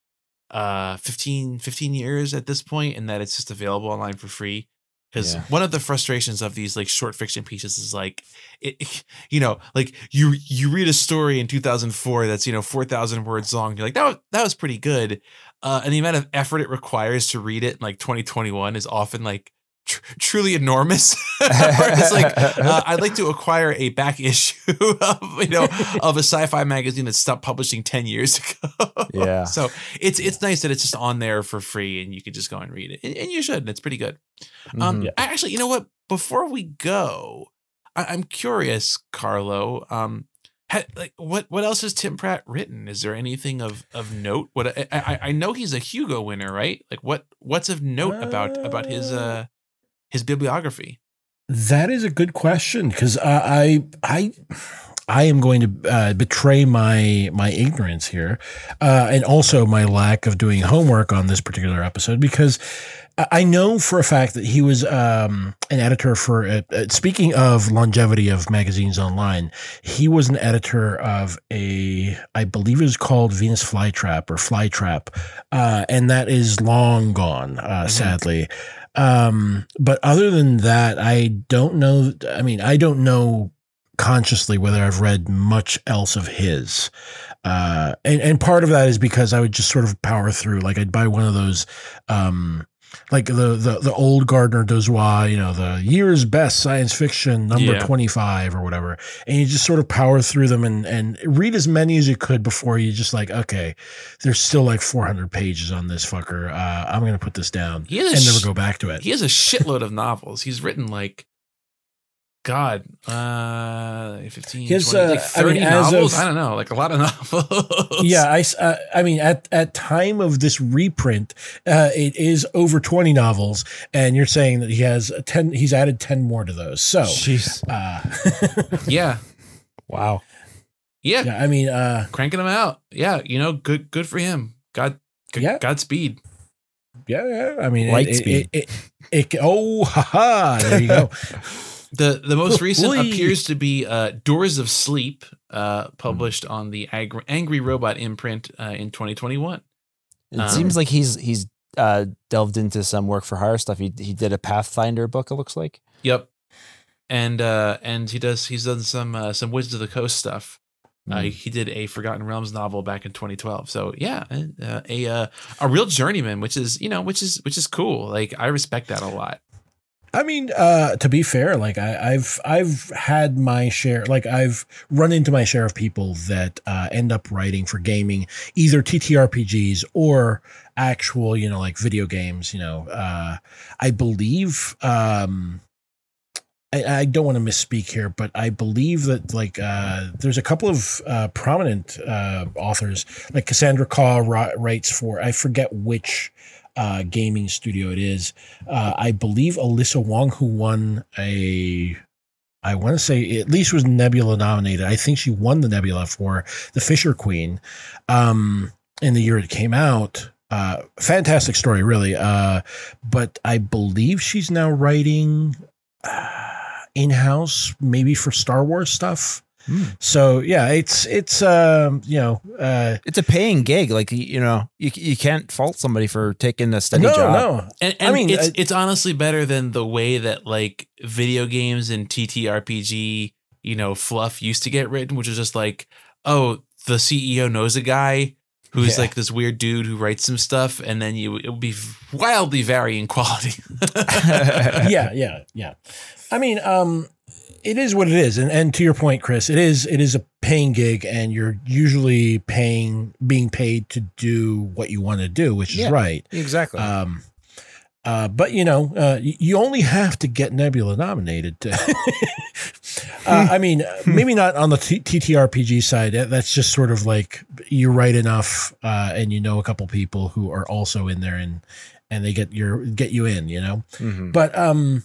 uh 15, 15 years at this point, and that it's just available online for free. Because Yeah. one of the frustrations of these like short fiction pieces is like it, you know, like you you read a story in 2004 that's you know 4,000 words long. You're like that was, that was pretty good, uh, and the amount of effort it requires to read it in like 2021 is often like tr- truly enormous. Whereas like uh, I'd like to acquire a back issue of you know of a sci-fi magazine that stopped publishing 10 years ago. Yeah. So it's it's nice that it's just on there for free and you can just go and read it. And, and you should. And it's pretty good. Um Mhm. actually, you know what? Before we go, I, I'm curious, Carlo. Um ha, like what what else has Tim Pratt written? Is there anything of of note? What I, I, I know he's a Hugo winner, right? Like what what's of note about about his uh his bibliography? That is a good question because uh, I I I am going to uh, betray my my ignorance here, uh, and also my lack of doing homework on this particular episode because I- know for a fact that he was um, an editor for. Uh, uh, speaking of longevity of magazines online, he was an editor of a I believe it was called Venus Flytrap or Flytrap, uh, and that is long gone, uh, sadly. Um, but other than that, I don't know. I mean, I don't know consciously whether I've read much else of his. Uh, and, and part of that is because I would just sort of power through. Like I'd buy one of those, um, like the, the, the old Gardner Dozois, you know, the year's best science fiction number Yeah. 25 or whatever. And you just sort of power through them and, and read as many as you could before you just like, okay, there's still like 400 pages on this fucker. Uh, I'm going to put this down and never go back to it. He has a shitload of novels. He's written like God, uh, 15, His, 20, like uh, I mean, novels. of- I don't know, like a lot of novels. Yeah, I, s- uh, I mean, at at time of this reprint, uh, it is over twenty novels, and you're saying that he has a ten. He's added ten more to those. So, Jeez. uh, yeah, Wow. yeah, yeah, I mean, uh, cranking them out. Yeah, you know, good, good for him. God, g- Yeah. Godspeed. yeah, yeah. I mean, Light it, speed. It, it, it, oh, haha! There you go. The the most recent appears to be uh, Doors of Sleep, uh, published on the Angry Robot imprint uh, in 2021. It Um, seems like he's he's uh, delved into some work for hire stuff. He he did a Pathfinder book. It looks like. Yep. And uh and he does he's done some uh, some Wizards of the Coast stuff. Uh, Hmm. he, he did a Forgotten Realms novel back in 2012. So yeah, uh, a uh, a real journeyman, which is you know which is which is cool. Like I respect that a lot. I mean, uh, to be fair, like I, I've I've had my share, like I've run into my share of people that uh, end up writing for gaming, either TTRPGs or actual, you know, like video games. You know, uh, I believe. Um, I, I don't want to misspeak here, but I believe that like uh, there's a couple of uh, prominent uh, authors, like Cassandra Khaw writes for I forget which uh, gaming studio it is. Uh, I believe Alyssa Wong, who won a, I want to say at least was Nebula nominated. I think she won the Nebula for the Fisher Queen um, in the year it came out. Uh, fantastic story, really. Uh, but I believe she's now writing uh, in house, maybe for Star Wars stuff. Hmm. So yeah, it's it's um, you know uh, It's a paying gig. Like you know, you you can't fault somebody for taking a steady no job. no And, I mean, it's I- it's honestly better than the way that like video games and TTRPG you know fluff used to get written, which is just like oh the CEO knows a guy who's Yeah. like this weird dude who writes some stuff, and then you it would be wildly varying quality. yeah, yeah, yeah. I mean, um, it is what it is, and and to your point, Chris, it is it is a paying gig, and you're usually paying being paid to do what you want to do, which is right. exactly. Um, uh, but you know, uh, you only have to get Nebula nominated. To uh, I mean, uh, maybe not on the T- TTRPG side. That's just sort of like you write enough, uh, and you know a couple people who are also in there, and and they get your get you in. You know, Mhm. but um,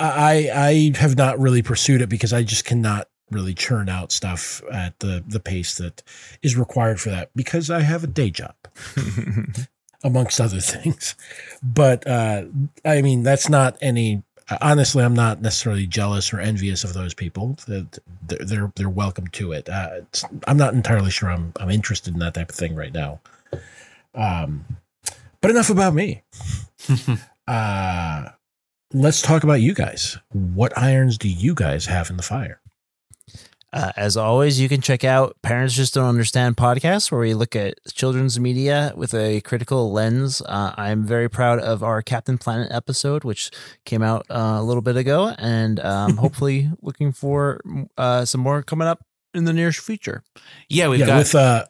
I I have not really pursued it because I just cannot really churn out stuff at the the pace that is required for that because I have a day job amongst other things. But uh, I mean, that's not any. Honestly, I'm not necessarily jealous or envious of those people. That they're they're, they're welcome to it. Uh, it's, I'm not entirely sure I'm I'm interested in that type of thing right now. Um, but enough about me. uh, let's talk about you guys. What irons do you guys have in the fire? Uh, as always, you can check out Parents Just Don't Understand podcast, where we look at children's media with a critical lens. Uh, I'm very proud of our Captain Planet episode, which came out uh, a little bit ago, and um, hopefully looking for uh, some more coming up in the near future. yeah, we've yeah, got with uh,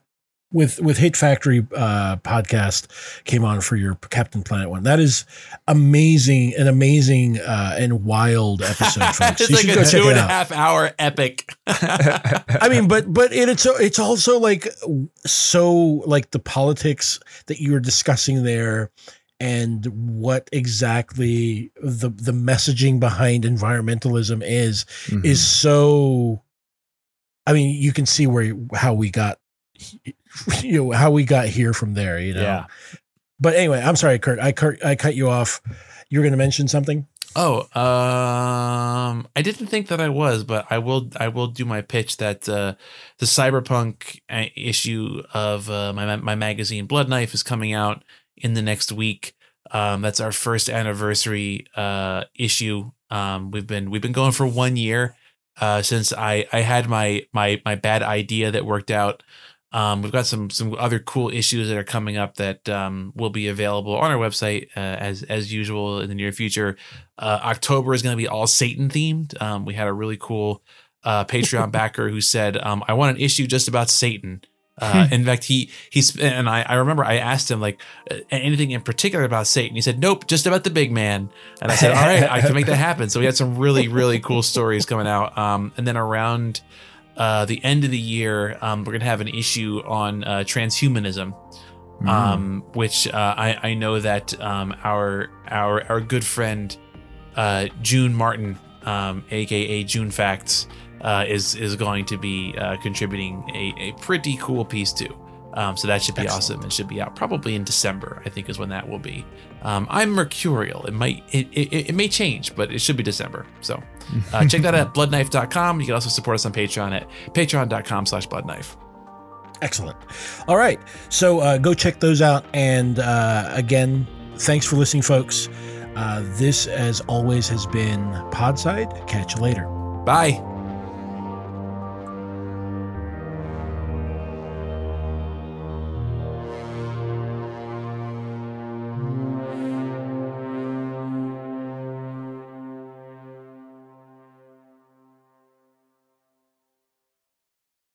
with with Hit Factory uh, podcast came on for your Captain Planet one. That is amazing, an amazing uh, and wild episode, folks. it's you like should a go check two it and a half hour epic. I mean, but but it, it's it's also like so like the politics that you were discussing there, and what exactly the the messaging behind environmentalism is Mm-hmm. is so. I mean, you can see where how we got, you know, how we got here from there. You know. Yeah. But anyway, I'm sorry, Kurt. I Kurt, I cut you off. You were going to mention something. Oh, um, I didn't think that I was, but I will. I will do my pitch that uh, the cyberpunk uh, issue of uh, my my magazine Blood Knife is coming out in the next week. Um, that's our first anniversary uh, issue. Um, we've been we've been going for one year uh, since I I had my my my bad idea that worked out. Um, we've got some some other cool issues that are coming up that um, will be available on our website uh, as as usual in the near future. Uh, October is going to be all Satan themed. Um, we had a really cool uh, Patreon backer who said, um, "I want an issue just about Satan." Uh, in fact, he he's and I, I remember I asked him like anything in particular about Satan. He said, "Nope, just about the big man." And I said, "All right, I can make that happen." So we had some really really cool stories coming out. Um, and then around uh, the end of the year, um, we're gonna have an issue on uh, transhumanism um, which uh, I, I know that um, our our our good friend uh, June Martin, um, aka June Facts, uh, is is going to be uh, contributing a, a pretty cool piece too. Um, so that should be Excellent. awesome. and should be out probably in December. I think is when that will be. Um, I'm mercurial. It might it, it, it may change, but it should be December. So uh, check that out at bloodknife.com. You can also support us on Patreon at patreon.com slash bloodknife. Excellent. All right. So uh, go check those out. And uh, again, thanks for listening, folks. Uh, this, as always, has been Podside. Catch you later. Bye.